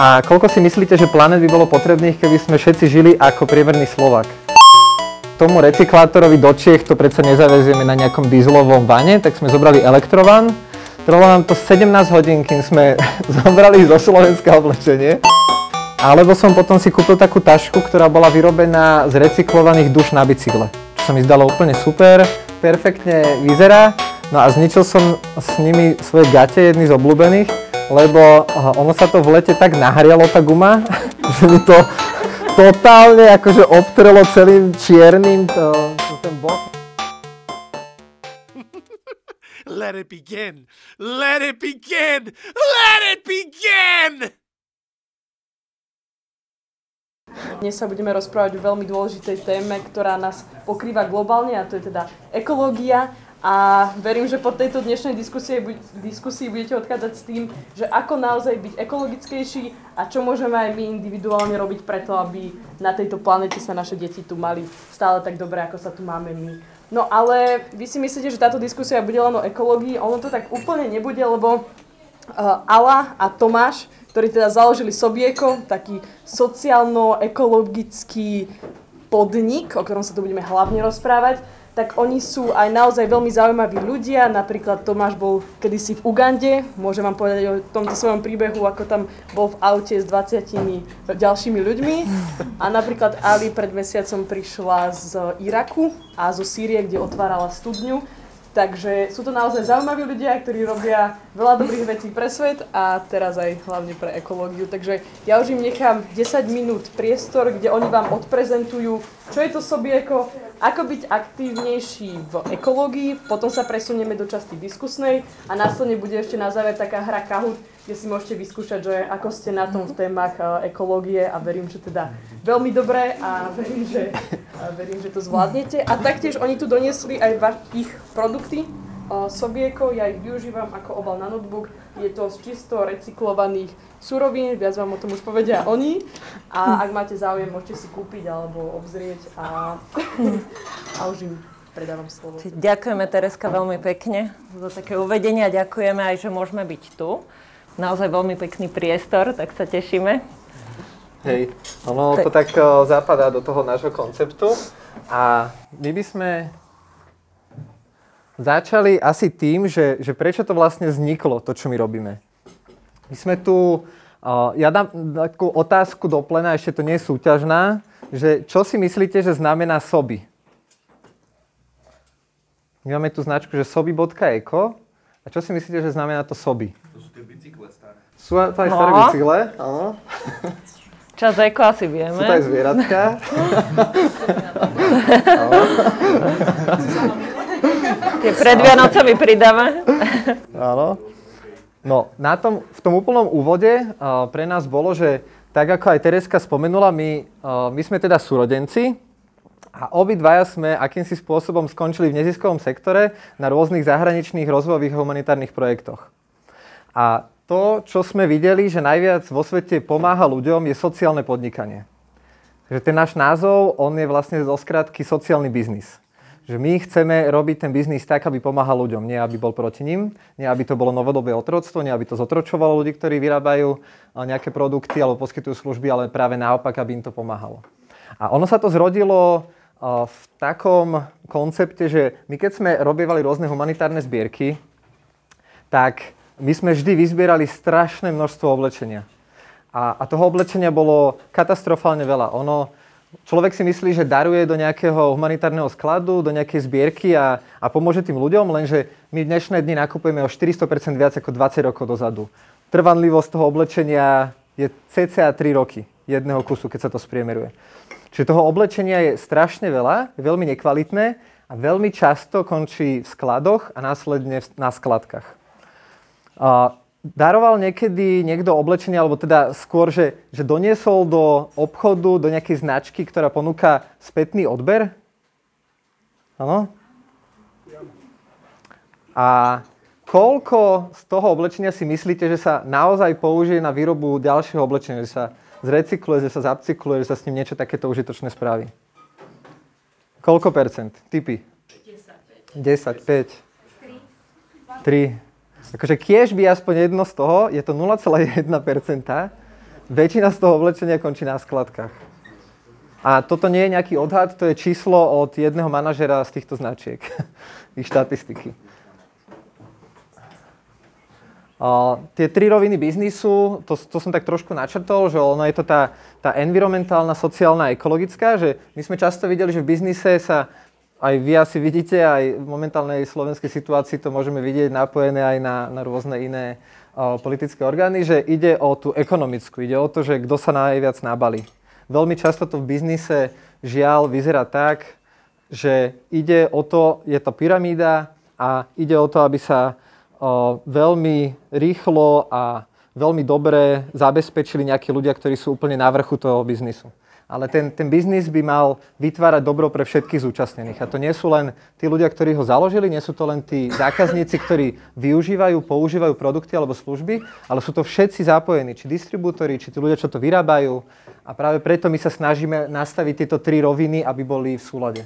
A koľko si myslíte, že planet by bolo potrebných, keby sme všetci žili ako priemerný Slovak? Tomu recyklátorovi do Čiech to predsa nezavezieme na nejakom dieselovom vane, tak sme zobrali elektrovan. Trvalo nám to 17 hodín, kým sme zobrali zo Slovenska oblečenie. Alebo som potom si kúpil takú tašku, ktorá bola vyrobená z recyklovaných duš na bicykle. Čo sa mi zdalo úplne super, perfektne vyzerá. No a zničil som s nimi svoje gate, jedny z obľúbených lebo ono sa to v lete tak nahrialo, tá guma, že mi to totálne akože obtrelo celým čiernym to, to ten bok. Let it begin! Let it begin! Let it begin! Dnes sa budeme rozprávať o veľmi dôležitej téme, ktorá nás pokrýva globálne a to je teda ekológia a verím, že po tejto dnešnej diskusie, diskusii budete odchádzať s tým, že ako naozaj byť ekologickejší a čo môžeme aj my individuálne robiť preto, aby na tejto planete sa naše deti tu mali stále tak dobre, ako sa tu máme my. No ale vy si myslíte, že táto diskusia bude len o ekológii? Ono to tak úplne nebude, lebo uh, Ala a Tomáš, ktorí teda založili Sobieko, taký sociálno-ekologický podnik, o ktorom sa tu budeme hlavne rozprávať, tak oni sú aj naozaj veľmi zaujímaví ľudia. Napríklad Tomáš bol kedysi v Ugande, môžem vám povedať o tomto svojom príbehu, ako tam bol v aute s 20 ďalšími ľuďmi. A napríklad Ali pred mesiacom prišla z Iraku a zo Sýrie, kde otvárala studňu Takže sú to naozaj zaujímaví ľudia, ktorí robia veľa dobrých vecí pre svet a teraz aj hlavne pre ekológiu. Takže ja už im nechám 10 minút priestor, kde oni vám odprezentujú, čo je to sobieko, ako byť aktívnejší v ekológii, potom sa presunieme do časti diskusnej a následne bude ešte na záver taká hra Kahoot, kde si môžete vyskúšať, že ako ste na tom v témach e, ekológie a verím, že teda veľmi dobre a verím, že, a verím, že to zvládnete. A taktiež oni tu doniesli aj ich produkty, e, Sobieko, ja ich využívam ako obal na notebook. Je to z čisto recyklovaných surovín, viac vám o tom už povedia oni. A ak máte záujem, môžete si kúpiť alebo obzrieť a, a už im predávam slovo. Ďakujeme Tereska veľmi pekne za také uvedenie a ďakujeme aj, že môžeme byť tu naozaj veľmi pekný priestor, tak sa tešíme. Hej, ono to tak zapadá do toho nášho konceptu a my by sme začali asi tým, že, že prečo to vlastne vzniklo, to, čo my robíme. My sme tu, uh, ja dám takú otázku do plena, ešte to nie je súťažná, že čo si myslíte, že znamená soby? My máme tu značku, že soby.eco. A čo si myslíte, že znamená to soby? Sú to aj no. staré bicykle, áno. Čas eko asi vieme. Sú to aj zvieratka. Tie pred Vianocami pridáme. Áno. No, na tom, v tom úplnom úvode uh, pre nás bolo, že tak ako aj Tereska spomenula, my, uh, my sme teda súrodenci a obidvaja sme akýmsi spôsobom skončili v neziskovom sektore na rôznych zahraničných rozvojových humanitárnych projektoch. A to, čo sme videli, že najviac vo svete pomáha ľuďom, je sociálne podnikanie. Takže ten náš názov, on je vlastne zo skratky sociálny biznis. Že my chceme robiť ten biznis tak, aby pomáhal ľuďom, nie aby bol proti ním, nie aby to bolo novodobé otroctvo, nie aby to zotročovalo ľudí, ktorí vyrábajú nejaké produkty alebo poskytujú služby, ale práve naopak, aby im to pomáhalo. A ono sa to zrodilo v takom koncepte, že my keď sme robievali rôzne humanitárne zbierky, tak my sme vždy vyzbierali strašné množstvo oblečenia. A, a toho oblečenia bolo katastrofálne veľa. Ono, človek si myslí, že daruje do nejakého humanitárneho skladu, do nejakej zbierky a, a pomôže tým ľuďom, lenže my dnešné dni nakupujeme o 400% viac ako 20 rokov dozadu. Trvanlivosť toho oblečenia je cca 3 roky jedného kusu, keď sa to spriemeruje. Čiže toho oblečenia je strašne veľa, veľmi nekvalitné a veľmi často končí v skladoch a následne na skladkách. Daroval niekedy niekto oblečenie, alebo teda skôr, že, že doniesol do obchodu, do nejakej značky, ktorá ponúka spätný odber? Áno? A koľko z toho oblečenia si myslíte, že sa naozaj použije na výrobu ďalšieho oblečenia, že sa zrecykluje, že sa zapcykluje, že sa s ním niečo takéto užitočné spraví? Koľko percent? Typy? 10. 10, 5. 3. 3. Akože kiež by aspoň jedno z toho, je to 0,1%, väčšina z toho oblečenia končí na skladkách. A toto nie je nejaký odhad, to je číslo od jedného manažera z týchto značiek, ich štatistiky. Uh, tie tri roviny biznisu, to, to som tak trošku načrtol, že ono je to tá, tá environmentálna, sociálna ekologická, že my sme často videli, že v biznise sa aj vy asi vidíte, aj v momentálnej slovenskej situácii to môžeme vidieť napojené aj na, na rôzne iné uh, politické orgány, že ide o tú ekonomickú, ide o to, že kto sa najviac nabalí. Veľmi často to v biznise žiaľ vyzerá tak, že ide o to, je to pyramída a ide o to, aby sa veľmi rýchlo a veľmi dobre zabezpečili nejakí ľudia, ktorí sú úplne na vrchu toho biznisu. Ale ten, ten biznis by mal vytvárať dobro pre všetkých zúčastnených. A to nie sú len tí ľudia, ktorí ho založili, nie sú to len tí zákazníci, ktorí využívajú, používajú produkty alebo služby, ale sú to všetci zapojení, či distribútori, či tí ľudia, čo to vyrábajú. A práve preto my sa snažíme nastaviť tieto tri roviny, aby boli v súlade.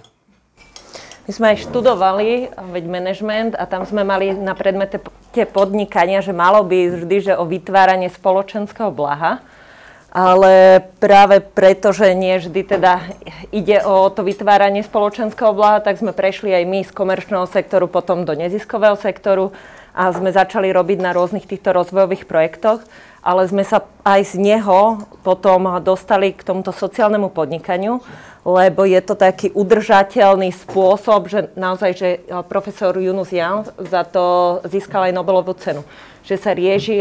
My sme aj študovali veď management a tam sme mali na predmete podnikania, že malo by vždy že o vytváranie spoločenského blaha. Ale práve preto, že nie vždy teda ide o to vytváranie spoločenského blaha, tak sme prešli aj my z komerčného sektoru potom do neziskového sektoru a sme začali robiť na rôznych týchto rozvojových projektoch ale sme sa aj z neho potom dostali k tomuto sociálnemu podnikaniu, lebo je to taký udržateľný spôsob, že naozaj, že profesor Yunus Yang za to získal aj Nobelovú cenu. Že sa rieši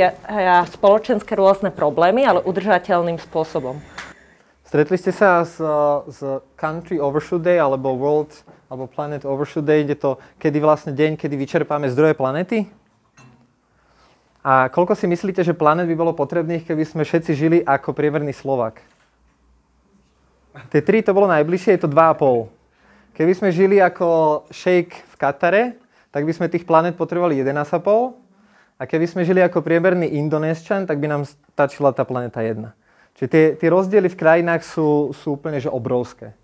spoločenské rôzne problémy, ale udržateľným spôsobom. Stretli ste sa s, s Country Overshoot Day alebo World alebo Planet Overshoot Day, kde to, kedy vlastne deň, kedy vyčerpáme zdroje planety? A koľko si myslíte, že planet by bolo potrebných, keby sme všetci žili ako priemerný Slovak? Tie tri to bolo najbližšie, je to 2,5. Keby sme žili ako šejk v Katare, tak by sme tých planet potrebovali 11,5. A keby sme žili ako priemerný Indonésčan, tak by nám stačila tá planeta jedna. Čiže tie, tie rozdiely v krajinách sú, sú úplne že obrovské.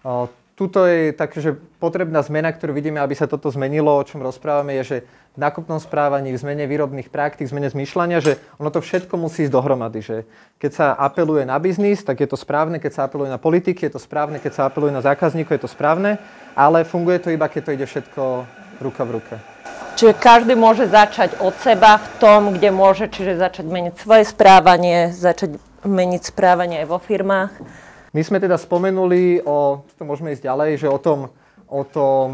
O, tuto je také, že potrebná zmena, ktorú vidíme, aby sa toto zmenilo, o čom rozprávame, je, že v nákupnom správaní, v zmene výrobných praktík, zmene zmýšľania, že ono to všetko musí ísť dohromady. Že keď sa apeluje na biznis, tak je to správne, keď sa apeluje na politiky, je to správne, keď sa apeluje na zákazníkov, je to správne, ale funguje to iba, keď to ide všetko ruka v ruke. Čiže každý môže začať od seba v tom, kde môže, čiže začať meniť svoje správanie, začať meniť správanie aj vo firmách. My sme teda spomenuli o, to môžeme ísť ďalej, že o tom, o tom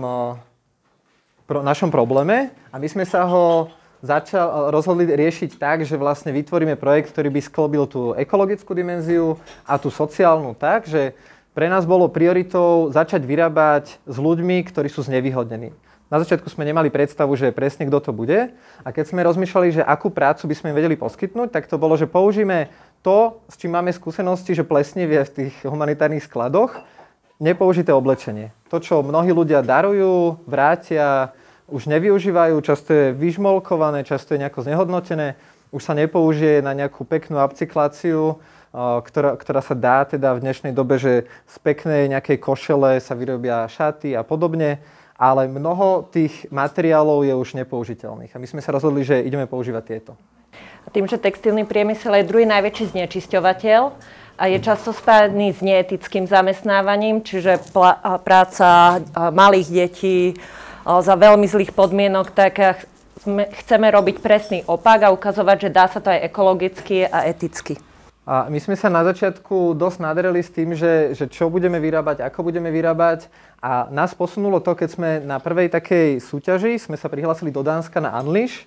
pro, našom probléme a my sme sa ho začal, rozhodli riešiť tak, že vlastne vytvoríme projekt, ktorý by sklobil tú ekologickú dimenziu a tú sociálnu tak, že pre nás bolo prioritou začať vyrábať s ľuďmi, ktorí sú znevýhodnení. Na začiatku sme nemali predstavu, že presne kto to bude. A keď sme rozmýšľali, že akú prácu by sme vedeli poskytnúť, tak to bolo, že použijeme to, s čím máme skúsenosti, že plesnivie v tých humanitárnych skladoch, nepoužité oblečenie. To, čo mnohí ľudia darujú, vrátia, už nevyužívajú, často je vyžmolkované, často je nejako znehodnotené, už sa nepoužije na nejakú peknú upcykláciu, ktorá, ktorá sa dá teda v dnešnej dobe, že z peknej nejakej košele sa vyrobia šaty a podobne, ale mnoho tých materiálov je už nepoužiteľných. A my sme sa rozhodli, že ideme používať tieto. Tým, že textilný priemysel je druhý najväčší znečisťovateľ a je často spájany s neetickým zamestnávaním, čiže pla- práca malých detí za veľmi zlých podmienok, tak chceme robiť presný opak a ukazovať, že dá sa to aj ekologicky a eticky. A my sme sa na začiatku dosť nadreli s tým, že, že čo budeme vyrábať, ako budeme vyrábať. A nás posunulo to, keď sme na prvej takej súťaži, sme sa prihlásili do Dánska na Unleash,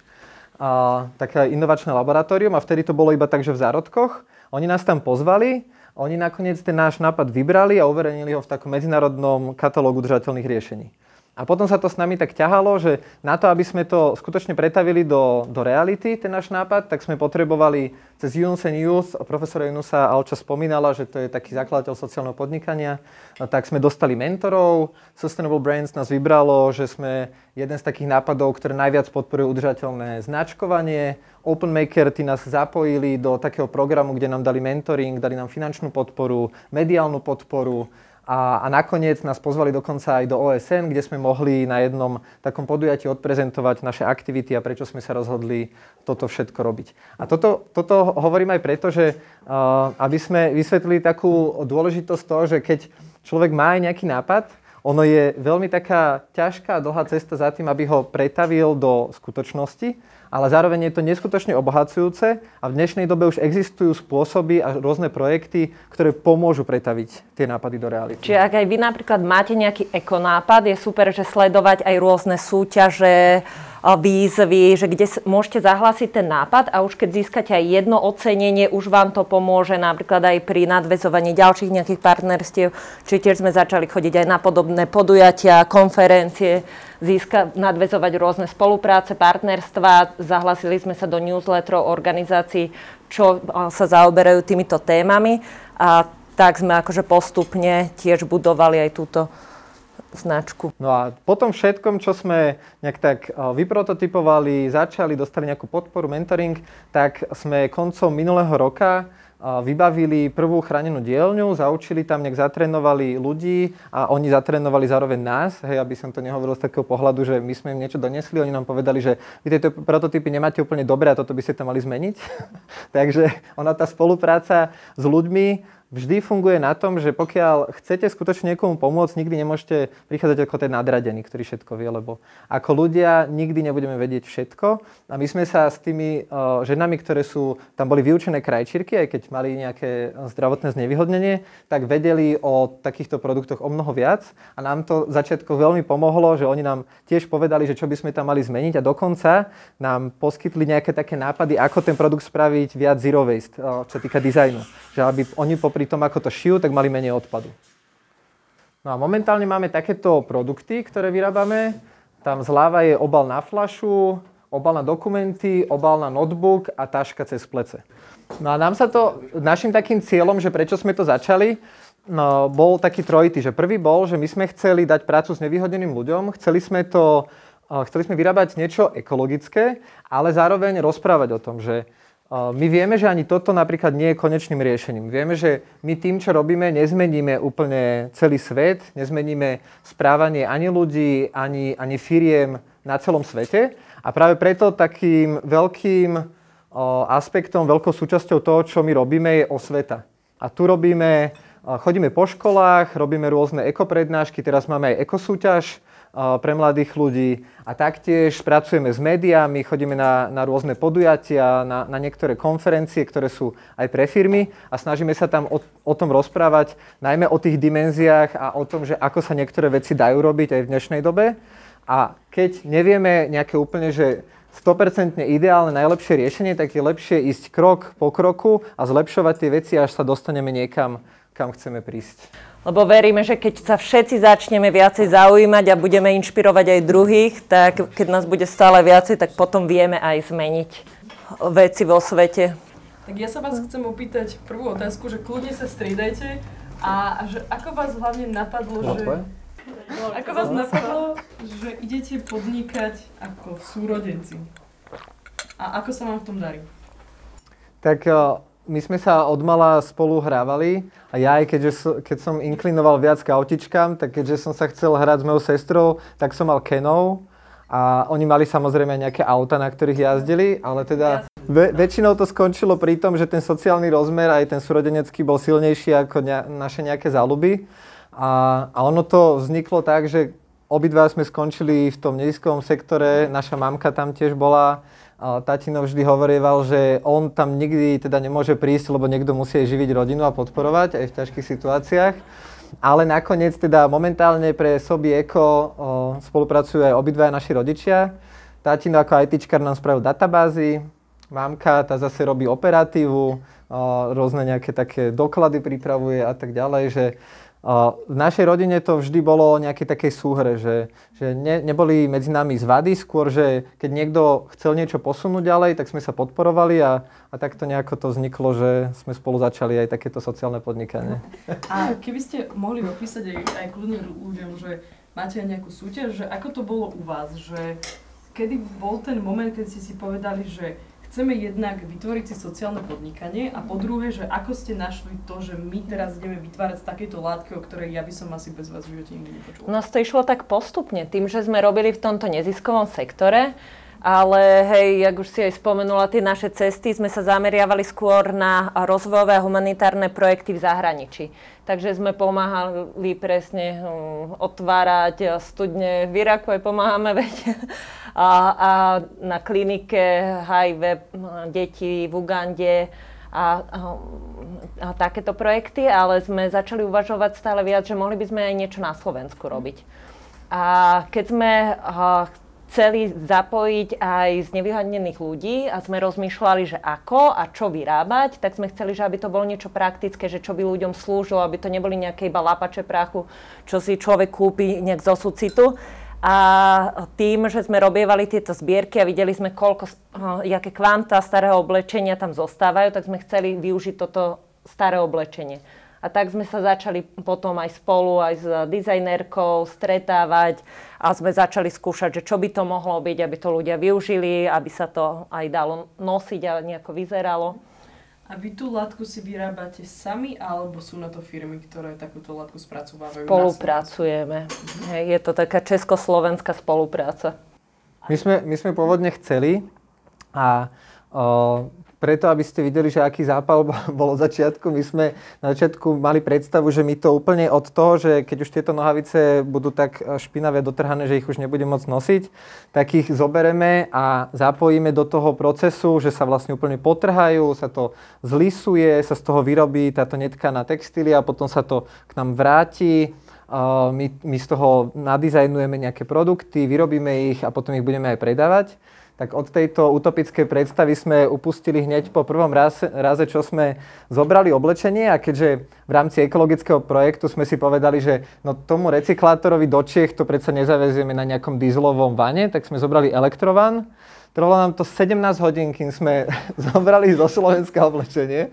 a, také inovačné laboratórium a vtedy to bolo iba tak, že v zárodkoch. Oni nás tam pozvali, oni nakoniec ten náš nápad vybrali a uverejnili ho v takom medzinárodnom katalógu držateľných riešení. A potom sa to s nami tak ťahalo, že na to, aby sme to skutočne pretavili do, do reality, ten náš nápad, tak sme potrebovali cez Yunus and Youth, profesora Yunusa Alča spomínala, že to je taký zakladateľ sociálneho podnikania, tak sme dostali mentorov, Sustainable Brands nás vybralo, že sme jeden z takých nápadov, ktoré najviac podporujú udržateľné značkovanie, OpenMaker, tí nás zapojili do takého programu, kde nám dali mentoring, dali nám finančnú podporu, mediálnu podporu, A, a nakoniec nás pozvali dokonca aj do OSN, kde sme mohli na jednom takom podujatí odprezentovať naše aktivity a prečo sme sa rozhodli toto všetko robiť. A toto, toto hovorím aj preto, že uh, aby sme vysvetlili takú dôležitosť toho, že keď človek má aj nejaký nápad, ono je veľmi taká ťažká a dlhá cesta za tým, aby ho pretavil do skutočnosti, ale zároveň je to neskutočne obohacujúce a v dnešnej dobe už existujú spôsoby a rôzne projekty, ktoré pomôžu pretaviť tie nápady do reality. Čiže ak aj vy napríklad máte nejaký ekonápad, je super, že sledovať aj rôzne súťaže, výzvy, že kde môžete zahlásiť ten nápad a už keď získate aj jedno ocenenie, už vám to pomôže napríklad aj pri nadvezovaní ďalších nejakých partnerstiev. Čiže tiež sme začali chodiť aj na podobné podujatia, konferencie, získa, nadvezovať rôzne spolupráce, partnerstva. Zahlasili sme sa do newsletterov organizácií, čo sa zaoberajú týmito témami a tak sme akože postupne tiež budovali aj túto značku. No a potom všetkom, čo sme nejak tak eh, vyprototypovali, začali, dostali nejakú podporu, mentoring, tak sme koncom minulého roka eh, vybavili prvú chránenú dielňu, zaučili tam, nejak zatrénovali ľudí a oni zatrénovali zároveň nás, hej, aby som to nehovoril z takého pohľadu, že my sme im niečo donesli, oni nám povedali, že vy tieto prototypy nemáte úplne dobré a toto by ste tam mali zmeniť. Takže ona tá spolupráca s ľuďmi vždy funguje na tom, že pokiaľ chcete skutočne niekomu pomôcť, nikdy nemôžete prichádzať ako ten nadradený, ktorý všetko vie, lebo ako ľudia nikdy nebudeme vedieť všetko. A my sme sa s tými uh, ženami, ktoré sú, tam boli vyučené krajčírky, aj keď mali nejaké zdravotné znevýhodnenie, tak vedeli o takýchto produktoch o mnoho viac. A nám to začiatko veľmi pomohlo, že oni nám tiež povedali, že čo by sme tam mali zmeniť a dokonca nám poskytli nejaké také nápady, ako ten produkt spraviť viac zero waste, uh, čo týka dizajnu. Že aby oni popri pri tom, ako to šijú, tak mali menej odpadu. No a momentálne máme takéto produkty, ktoré vyrábame. Tam zľava je obal na flašu, obal na dokumenty, obal na notebook a taška cez plece. No a nám sa to, našim takým cieľom, že prečo sme to začali, no, bol taký trojitý, že prvý bol, že my sme chceli dať prácu s nevyhodeným ľuďom, chceli sme to, chceli sme vyrábať niečo ekologické, ale zároveň rozprávať o tom, že my vieme, že ani toto napríklad nie je konečným riešením. Vieme, že my tým, čo robíme, nezmeníme úplne celý svet, nezmeníme správanie ani ľudí, ani, ani firiem na celom svete. A práve preto takým veľkým aspektom, veľkou súčasťou toho, čo my robíme, je osveta. A tu robíme, chodíme po školách, robíme rôzne ekoprednášky, teraz máme aj ekosúťaž, pre mladých ľudí a taktiež pracujeme s médiami, chodíme na, na rôzne podujatia, na, na niektoré konferencie, ktoré sú aj pre firmy a snažíme sa tam o, o tom rozprávať, najmä o tých dimenziách a o tom, že ako sa niektoré veci dajú robiť aj v dnešnej dobe. A keď nevieme nejaké úplne, že 100% ideálne, najlepšie riešenie, tak je lepšie ísť krok po kroku a zlepšovať tie veci, až sa dostaneme niekam, kam chceme prísť. Lebo veríme, že keď sa všetci začneme viacej zaujímať a budeme inšpirovať aj druhých, tak keď nás bude stále viacej, tak potom vieme aj zmeniť veci vo svete. Tak ja sa vás chcem opýtať prvú otázku, že kľudne sa striedajte a, a že ako vás hlavne napadlo, no, že... Ako vás napadlo, že idete podnikať ako súrodenci? A ako sa vám v tom darí? Tak my sme sa od mala spolu hrávali a ja aj keďže, keď som inklinoval viac k autičkám, tak keďže som sa chcel hrať s mojou sestrou, tak som mal Kenov a oni mali samozrejme nejaké auta, na ktorých jazdili, ale teda ve, väčšinou to skončilo pri tom, že ten sociálny rozmer aj ten súrodenecký bol silnejší ako ne, naše nejaké záľuby. A, a ono to vzniklo tak, že obidva sme skončili v tom nízkom sektore, naša mamka tam tiež bola, tatino vždy hovorieval, že on tam nikdy teda nemôže prísť, lebo niekto musí živiť rodinu a podporovať aj v ťažkých situáciách. Ale nakoniec teda momentálne pre Sobi Eko spolupracujú aj obidvaja naši rodičia. Tatino ako ITčkar nám spravil databázy, mamka tá zase robí operatívu, rôzne nejaké také doklady pripravuje a tak ďalej, že v našej rodine to vždy bolo o nejakej takej súhre, že, že ne, neboli medzi nami zvady, skôr, že keď niekto chcel niečo posunúť ďalej, tak sme sa podporovali a, a takto nejako to vzniklo, že sme spolu začali aj takéto sociálne podnikanie. A keby ste mohli opísať aj, aj kľudne ľuďom, že máte aj nejakú súťaž, že ako to bolo u vás, že kedy bol ten moment, keď ste si povedali, že chceme jednak vytvoriť si sociálne podnikanie a po druhé, že ako ste našli to, že my teraz ideme vytvárať z takejto látky, o ktorej ja by som asi bez vás v živote nikdy nepočula. Nás to išlo tak postupne, tým, že sme robili v tomto neziskovom sektore, ale hej, jak už si aj spomenula, tie naše cesty sme sa zameriavali skôr na rozvojové a humanitárne projekty v zahraničí. Takže sme pomáhali presne hm, otvárať studne v Iraku, aj pomáhame, veď. A, a na klinike HIV detí v Ugande a, a, a takéto projekty, ale sme začali uvažovať stále viac, že mohli by sme aj niečo na Slovensku robiť. A keď sme a, chceli zapojiť aj z nevyhodnených ľudí a sme rozmýšľali, že ako a čo vyrábať, tak sme chceli, že aby to bolo niečo praktické, že čo by ľuďom slúžilo, aby to neboli nejaké iba lapače prachu, čo si človek kúpi nejak zo sucitu. A tým, že sme robievali tieto zbierky a videli sme, koľko, jaké kvanta starého oblečenia tam zostávajú, tak sme chceli využiť toto staré oblečenie. A tak sme sa začali potom aj spolu, aj s dizajnerkou stretávať a sme začali skúšať, že čo by to mohlo byť, aby to ľudia využili, aby sa to aj dalo nosiť a nejako vyzeralo. A vy tú látku si vyrábate sami, alebo sú na to firmy, ktoré takúto látku spracovávajú? Spolupracujeme. Hej, je to taká československá spolupráca. My sme, my sme pôvodne chceli a o, preto, aby ste videli, že aký zápal bol od začiatku. My sme na začiatku mali predstavu, že my to úplne od toho, že keď už tieto nohavice budú tak špinavé dotrhané, že ich už nebudem môcť nosiť, tak ich zobereme a zapojíme do toho procesu, že sa vlastne úplne potrhajú, sa to zlisuje, sa z toho vyrobí táto netkaná textília potom sa to k nám vráti. My, my z toho nadizajnujeme nejaké produkty, vyrobíme ich a potom ich budeme aj predávať tak od tejto utopickej predstavy sme upustili hneď po prvom raze, raze, čo sme zobrali oblečenie a keďže v rámci ekologického projektu sme si povedali, že no tomu recyklátorovi do Čiech to predsa nezavezieme na nejakom dieselovom vane, tak sme zobrali elektrovan. Trvalo nám to 17 hodín, kým sme zobrali zo Slovenska oblečenie.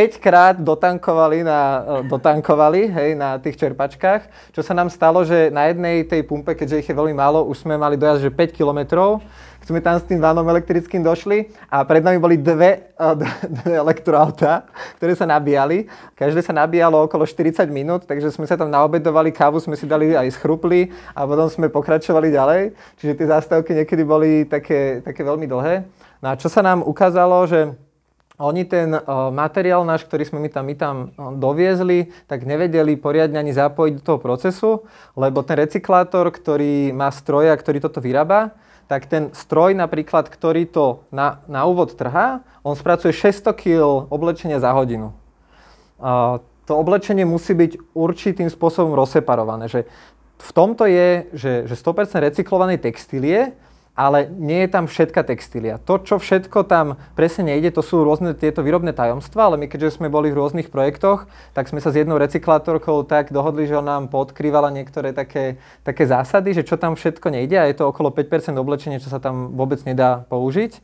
5 krát dotankovali, na, dotankovali hej, na tých čerpačkách, čo sa nám stalo, že na jednej tej pumpe, keďže ich je veľmi málo, už sme mali dojazd, že 5 kilometrov, sme tam s tým vanom elektrickým došli a pred nami boli dve, dve elektroauta, ktoré sa nabíjali. Každé sa nabíjalo okolo 40 minút, takže sme sa tam naobedovali, kávu sme si dali aj schrupli a potom sme pokračovali ďalej. Čiže tie zástavky niekedy boli také, také veľmi dlhé. No a čo sa nám ukázalo, že oni ten uh, materiál náš, ktorý sme my tam, my tam uh, doviezli, tak nevedeli poriadne ani zapojiť do toho procesu, lebo ten recyklátor, ktorý má stroje a ktorý toto vyrába, tak ten stroj napríklad, ktorý to na, na úvod trhá, on spracuje 600 kg oblečenia za hodinu. A to oblečenie musí byť určitým spôsobom rozseparované. Že v tomto je, že, že 100% recyklovanej textílie ale nie je tam všetka textília. To, čo všetko tam presne nejde, to sú rôzne tieto výrobné tajomstvá, ale my keďže sme boli v rôznych projektoch, tak sme sa s jednou recyklátorkou tak dohodli, že ona nám podkrývala niektoré také, také zásady, že čo tam všetko nejde a je to okolo 5% oblečenia, čo sa tam vôbec nedá použiť.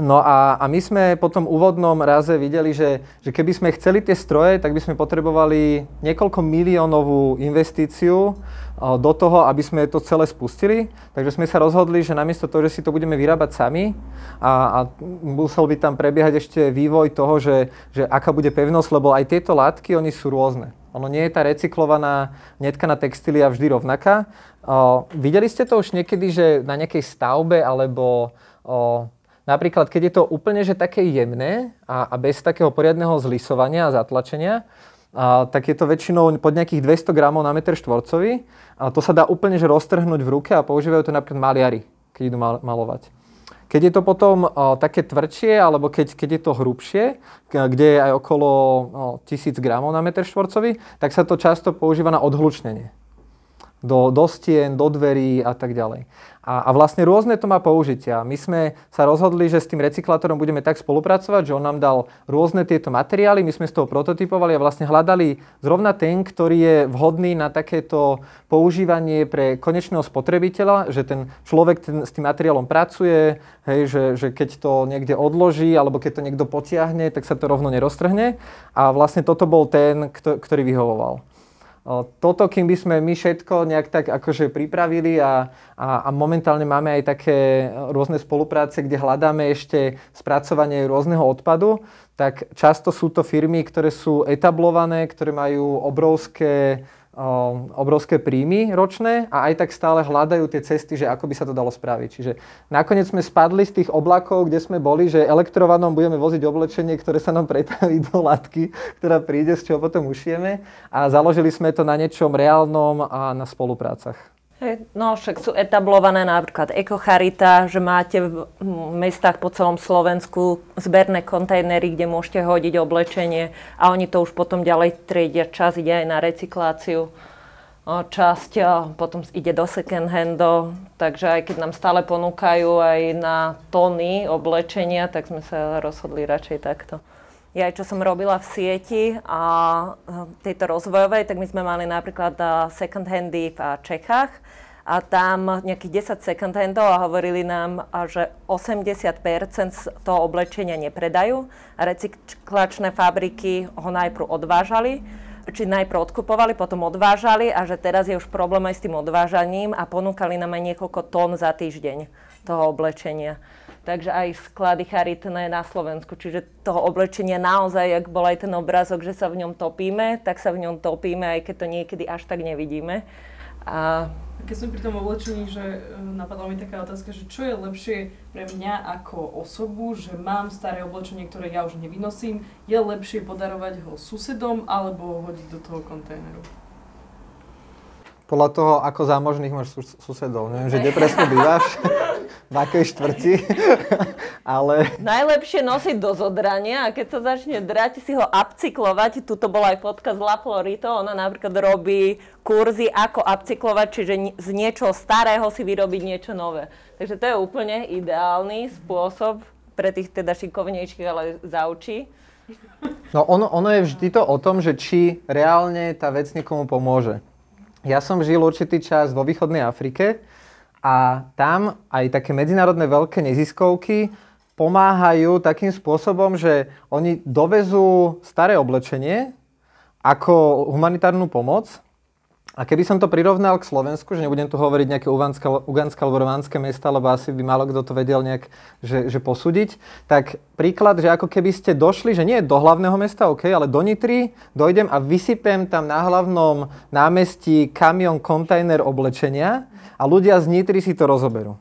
No a, a my sme po tom úvodnom raze videli, že, že keby sme chceli tie stroje, tak by sme potrebovali niekoľko miliónovú investíciu do toho, aby sme to celé spustili. Takže sme sa rozhodli, že namiesto toho, že si to budeme vyrábať sami a, a musel by tam prebiehať ešte vývoj toho, že, že aká bude pevnosť, lebo aj tieto látky, oni sú rôzne. Ono nie je tá recyklovaná netkaná textília vždy rovnaká. O, videli ste to už niekedy, že na nejakej stavbe alebo o, Napríklad, keď je to úplne že také jemné a, a bez takého poriadneho zlisovania a zatlačenia, a, tak je to väčšinou pod nejakých 200 gramov na meter štvorcový. A to sa dá úplne že roztrhnúť v ruke a používajú to napríklad maliari, keď idú mal, malovať. Keď je to potom o, také tvrdšie, alebo keď, keď je to hrubšie, kde je aj okolo o, 1000 gramov na meter štvorcový, tak sa to často používa na odhlučnenie do, do stien, do dverí a tak ďalej. A, a vlastne rôzne to má použitia. My sme sa rozhodli, že s tým recyklátorom budeme tak spolupracovať, že on nám dal rôzne tieto materiály, my sme z toho prototypovali a vlastne hľadali zrovna ten, ktorý je vhodný na takéto používanie pre konečného spotrebiteľa, že ten človek ten, s tým materiálom pracuje, hej, že, že keď to niekde odloží alebo keď to niekto potiahne, tak sa to rovno neroztrhne. A vlastne toto bol ten, ktorý vyhovoval. Toto, kým by sme my všetko nejak tak akože pripravili a, a, a momentálne máme aj také rôzne spolupráce, kde hľadáme ešte spracovanie rôzneho odpadu, tak často sú to firmy, ktoré sú etablované, ktoré majú obrovské obrovské príjmy ročné a aj tak stále hľadajú tie cesty, že ako by sa to dalo spraviť. Čiže nakoniec sme spadli z tých oblakov, kde sme boli, že elektrovanom budeme voziť oblečenie, ktoré sa nám pretaví do latky, ktorá príde, z čoho potom ušieme a založili sme to na niečom reálnom a na spoluprácach. No však sú etablované napríklad Ekocharita, že máte v mestách po celom Slovensku zberné kontajnery, kde môžete hodiť oblečenie a oni to už potom ďalej triedia. Čas ide aj na recykláciu, časť potom ide do second handov, takže aj keď nám stále ponúkajú aj na tony oblečenia, tak sme sa rozhodli radšej takto ja aj čo som robila v sieti a tejto rozvojovej, tak my sme mali napríklad second handy v Čechách a tam nejakých 10 second handov a hovorili nám, že 80% z toho oblečenia nepredajú. Recyklačné fabriky ho najprv odvážali, či najprv odkupovali, potom odvážali a že teraz je už problém aj s tým odvážaním a ponúkali nám aj niekoľko tón za týždeň toho oblečenia takže aj sklady charitné na Slovensku. Čiže toho oblečenia naozaj, ak bol aj ten obrázok, že sa v ňom topíme, tak sa v ňom topíme, aj keď to niekedy až tak nevidíme. A... Keď som pri tom oblečení, že e, napadla mi taká otázka, že čo je lepšie pre mňa ako osobu, že mám staré oblečenie, ktoré ja už nevynosím, je lepšie podarovať ho susedom alebo hodiť do toho kontajneru? Podľa toho, ako zámožných máš sus- susedov. Neviem, že kde presne bývaš, v akej štvrti, ale... Najlepšie nosiť do zodrania a keď sa začne drať, si ho upcyklovať. Tuto bola aj fotka z La Florito, ona napríklad robí kurzy, ako upcyklovať, čiže z niečoho starého si vyrobiť niečo nové. Takže to je úplne ideálny spôsob pre tých teda šikovnejších, ale zaučí. No ono, ono je vždy to o tom, že či reálne tá vec niekomu pomôže. Ja som žil určitý čas vo východnej Afrike a tam aj také medzinárodné veľké neziskovky pomáhajú takým spôsobom, že oni dovezú staré oblečenie ako humanitárnu pomoc a keby som to prirovnal k Slovensku, že nebudem tu hovoriť nejaké ugandské alebo románske mesta, lebo asi by málo kto to vedel nejak že, že posúdiť, tak príklad, že ako keby ste došli, že nie do hlavného mesta, OK, ale do Nitry, dojdem a vysypem tam na hlavnom námestí kamion, kontajner oblečenia a ľudia z Nitry si to rozoberú.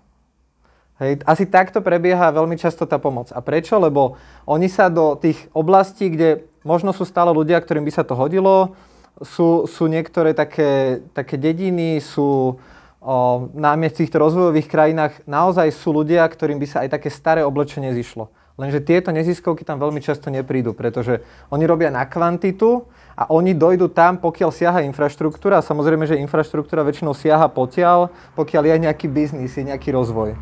Hej, asi takto prebieha veľmi často tá pomoc. A prečo? Lebo oni sa do tých oblastí, kde možno sú stále ľudia, ktorým by sa to hodilo, sú, sú niektoré také, také dediny, sú o, na týchto rozvojových krajinách naozaj sú ľudia, ktorým by sa aj také staré oblečenie zišlo. Lenže tieto neziskovky tam veľmi často neprídu, pretože oni robia na kvantitu a oni dojdú tam, pokiaľ siaha infraštruktúra. Samozrejme, že infraštruktúra väčšinou siaha potiaľ, pokiaľ je nejaký biznis, je nejaký rozvoj.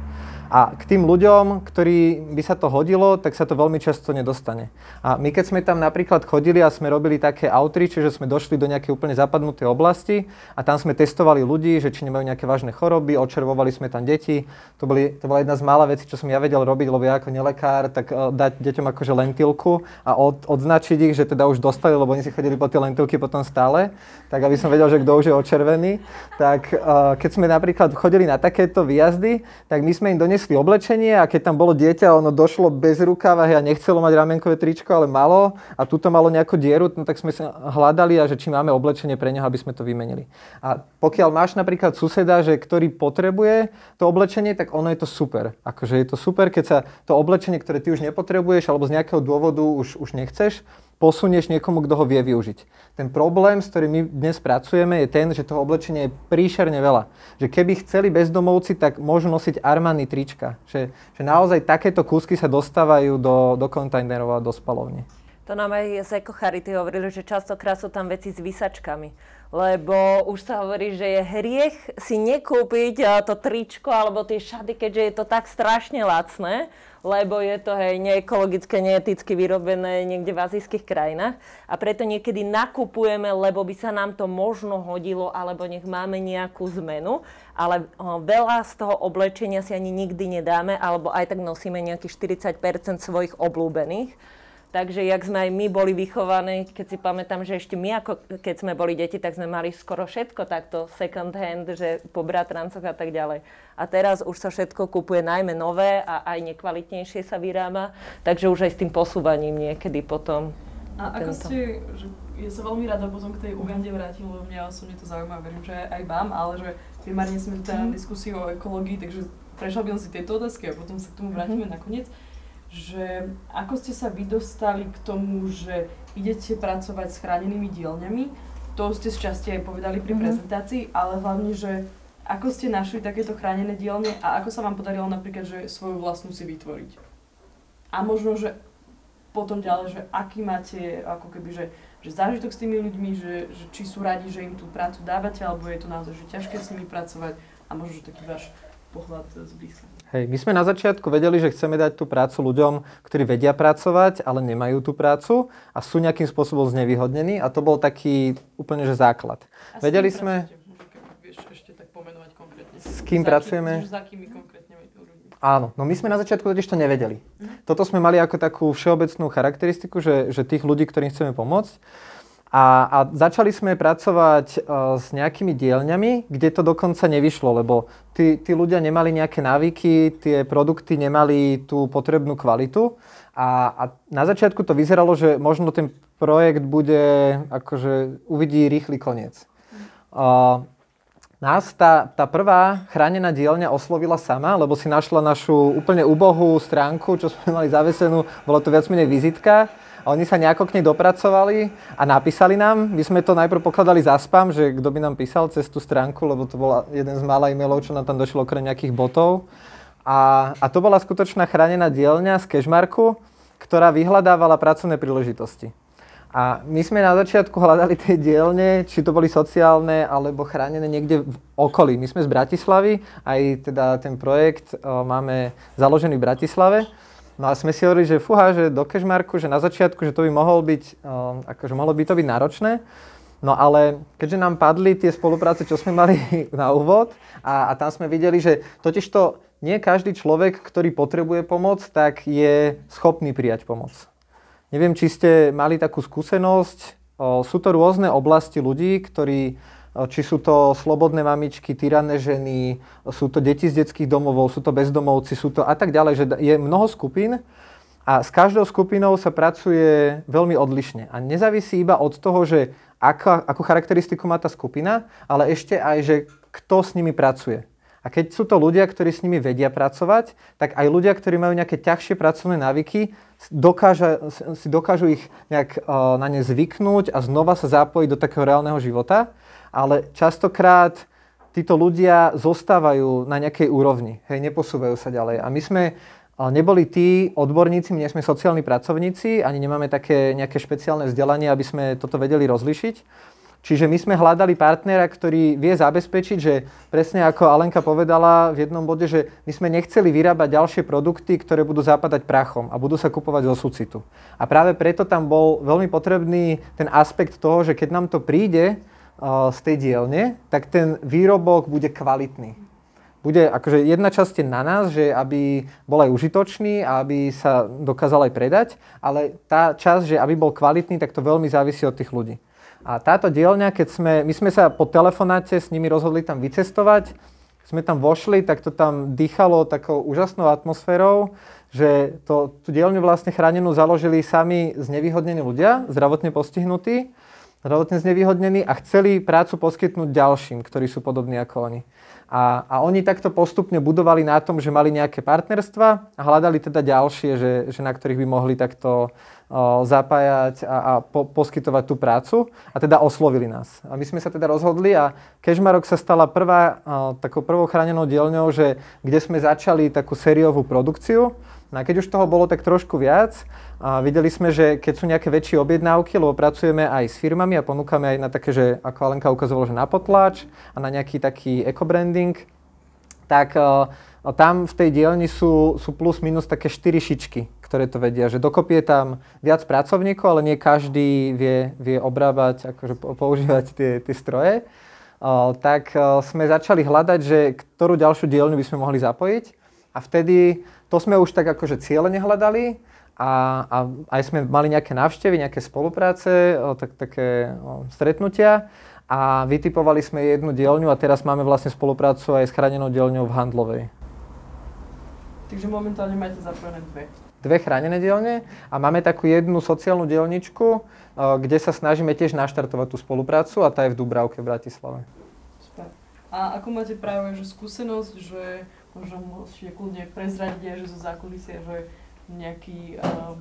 A k tým ľuďom, ktorí by sa to hodilo, tak sa to veľmi často nedostane. A my keď sme tam napríklad chodili a sme robili také outreach, že sme došli do nejakej úplne zapadnutej oblasti a tam sme testovali ľudí, že či nemajú nejaké vážne choroby, očervovali sme tam deti. To, boli, to bola jedna z mála vecí, čo som ja vedel robiť, lebo ja ako nelekár, tak uh, dať deťom akože lentilku a od, odznačiť ich, že teda už dostali, lebo oni si chodili po tie lentilky potom stále, tak aby som vedel, že kto už je očervený. Tak uh, keď sme napríklad chodili na takéto výjazdy, tak my sme im doniesli oblečenie a keď tam bolo dieťa, ono došlo bez rukáva a nechcelo mať ramenkové tričko, ale malo a tuto malo nejakú dieru, no tak sme sa hľadali a že či máme oblečenie pre neho, aby sme to vymenili. A pokiaľ máš napríklad suseda, že ktorý potrebuje to oblečenie, tak ono je to super. Akože je to super, keď sa to oblečenie, ktoré ty už nepotrebuješ alebo z nejakého dôvodu už, už nechceš, posunieš niekomu, kto ho vie využiť. Ten problém, s ktorým my dnes pracujeme, je ten, že toho oblečenia je príšerne veľa. Že keby chceli bezdomovci, tak môžu nosiť Armani trička. Že, že naozaj takéto kúsky sa dostávajú do, do kontajnerov a do spalovne. To nám aj z Eko Charity hovorili, že častokrát sú tam veci s vysačkami. Lebo už sa hovorí, že je hriech si nekúpiť to tričko alebo tie šady, keďže je to tak strašne lacné lebo je to hej, neekologické, neeticky vyrobené niekde v azijských krajinách a preto niekedy nakupujeme, lebo by sa nám to možno hodilo, alebo nech máme nejakú zmenu, ale o, veľa z toho oblečenia si ani nikdy nedáme, alebo aj tak nosíme nejakých 40% svojich oblúbených. Takže jak sme aj my boli vychovaní, keď si pamätám, že ešte my, ako keď sme boli deti, tak sme mali skoro všetko takto second hand, že po bratrancoch a tak ďalej. A teraz už sa všetko kupuje najmä nové a aj nekvalitnejšie sa vyrába, takže už aj s tým posúvaním niekedy potom. A ako tento. ste, že ja sa veľmi rada potom k tej Ugande vrátim, lebo mňa osobne to zaujíma, verím, že aj vám, ale že primárne sme tu na diskusiu o ekológii, takže prešla by som si tieto otázky a potom sa k tomu vrátime nakoniec že ako ste sa vy dostali k tomu, že idete pracovať s chránenými dielňami, to ste z časti aj povedali pri Mhm. prezentácii, ale hlavne, že ako ste našli takéto chránené dielne a ako sa vám podarilo napríklad, že svoju vlastnú si vytvoriť. A možno, že potom ďalej, že aký máte ako keby, že, že zážitok s tými ľuďmi, že, že či sú radi, že im tú prácu dávate, alebo je to naozaj že ťažké s nimi pracovať a možno, že taký váš pohľad z blízka. Hej, my sme na začiatku vedeli, že chceme dať tú prácu ľuďom, ktorí vedia pracovať, ale nemajú tú prácu a sú nejakým spôsobom znevýhodnení a to bol taký úplne že základ. A s Vedeli kým sme- vieš ešte tak pomenovať konkrétne. S kým Za pracujeme? Za akými konkrétne? Áno, no my sme na začiatku totiž to nevedeli. Toto sme mali ako takú všeobecnú charakteristiku, že, že tých ľudí, ktorým chceme pomôcť. A, a začali sme pracovať uh, s nejakými dielňami, kde to dokonca nevyšlo, lebo tí, tí ľudia nemali nejaké návyky, tie produkty nemali tú potrebnú kvalitu. A, a na začiatku to vyzeralo, že možno ten projekt bude, akože uvidí rýchly koniec. Uh, nás tá, tá prvá chránená dielňa oslovila sama, lebo si našla našu úplne ubohú stránku, čo sme mali zavesenú, bolo to viac menej vizitka. Oni sa nejako k nej dopracovali a napísali nám. My sme to najprv pokladali za spam, že kto by nám písal cez tú stránku, lebo to bol jeden z mála e-mailov, čo nám tam došlo okrem nejakých botov. A, a to bola skutočná chránená dielňa z Cashmarku, ktorá vyhľadávala pracovné príležitosti. A my sme na začiatku hľadali tie dielne, či to boli sociálne alebo chránené niekde v okolí. My sme z Bratislavy, aj teda ten projekt o, máme založený v Bratislave. No a sme si hovorili, že fúha, že do Kešmarku, že na začiatku, že to by mohol byť, akože mohlo by to byť náročné. No ale keďže nám padli tie spolupráce, čo sme mali na úvod a, a tam sme videli, že totiž to nie každý človek, ktorý potrebuje pomoc, tak je schopný prijať pomoc. Neviem, či ste mali takú skúsenosť. O, sú to rôzne oblasti ľudí, ktorí, či sú to slobodné mamičky, tyranné ženy, sú to deti z detských domovov, sú to bezdomovci, sú to a tak ďalej, že je mnoho skupín a s každou skupinou sa pracuje veľmi odlišne. A nezávisí iba od toho, že aká, akú charakteristiku má tá skupina, ale ešte aj, že kto s nimi pracuje. A keď sú to ľudia, ktorí s nimi vedia pracovať, tak aj ľudia, ktorí majú nejaké ťažšie pracovné návyky, dokáža, si dokážu ich nejak uh, na ne zvyknúť a znova sa zapojiť do takého reálneho života. Ale častokrát títo ľudia zostávajú na nejakej úrovni, hej, neposúvajú sa ďalej. A my sme neboli tí odborníci, my nie sme sociálni pracovníci, ani nemáme také nejaké špeciálne vzdelanie, aby sme toto vedeli rozlišiť. Čiže my sme hľadali partnera, ktorý vie zabezpečiť, že presne ako Alenka povedala v jednom bode, že my sme nechceli vyrábať ďalšie produkty, ktoré budú zapadať prachom a budú sa kupovať zo sucitu. A práve preto tam bol veľmi potrebný ten aspekt toho, že keď nám to príde z tej dielne, tak ten výrobok bude kvalitný. Bude akože jedna časť je na nás, že aby bol aj užitočný a aby sa dokázal aj predať, ale tá časť, že aby bol kvalitný, tak to veľmi závisí od tých ľudí. A táto dielňa, keď sme, my sme sa po telefonáte s nimi rozhodli tam vycestovať, sme tam vošli, tak to tam dýchalo takou úžasnou atmosférou, že to, tú dielňu vlastne chránenú založili sami znevýhodnení ľudia, zdravotne postihnutí, zdravotne znevýhodnení a chceli prácu poskytnúť ďalším, ktorí sú podobní ako oni. A, a oni takto postupne budovali na tom, že mali nejaké partnerstva a hľadali teda ďalšie, že, že na ktorých by mohli takto o, zapájať a, a po, poskytovať tú prácu. A teda oslovili nás. A my sme sa teda rozhodli a Kežmarok sa stala prvá, o, takou prvou chránenou dielňou, že, kde sme začali takú sériovú produkciu. No a keď už toho bolo tak trošku viac, a videli sme, že keď sú nejaké väčšie objednávky, lebo pracujeme aj s firmami a ponúkame aj na také, že ako Alenka ukazovala, že na potláč a na nejaký taký eco-branding, tak uh, tam v tej dielni sú, sú plus minus také 4 šičky, ktoré to vedia, že dokopy je tam viac pracovníkov, ale nie každý vie, vie obrábať, akože používať tie, tie stroje. Uh, tak uh, sme začali hľadať, že ktorú ďalšiu dielňu by sme mohli zapojiť a vtedy to sme už tak akože cieľene hľadali a, a aj sme mali nejaké návštevy, nejaké spolupráce, o, tak, také o, stretnutia a vytipovali sme jednu dielňu a teraz máme vlastne spoluprácu aj s chránenou dielňou v Handlovej. Takže momentálne máte zapojené dve. Dve chránené dielne a máme takú jednu sociálnu dielničku, kde sa snažíme tiež naštartovať tú spoluprácu a tá je v Dubravke v Bratislave. Super. A ako máte práve že skúsenosť, že možno môžete kľudne prezradiť že zo zákulisia, že nejaký uh,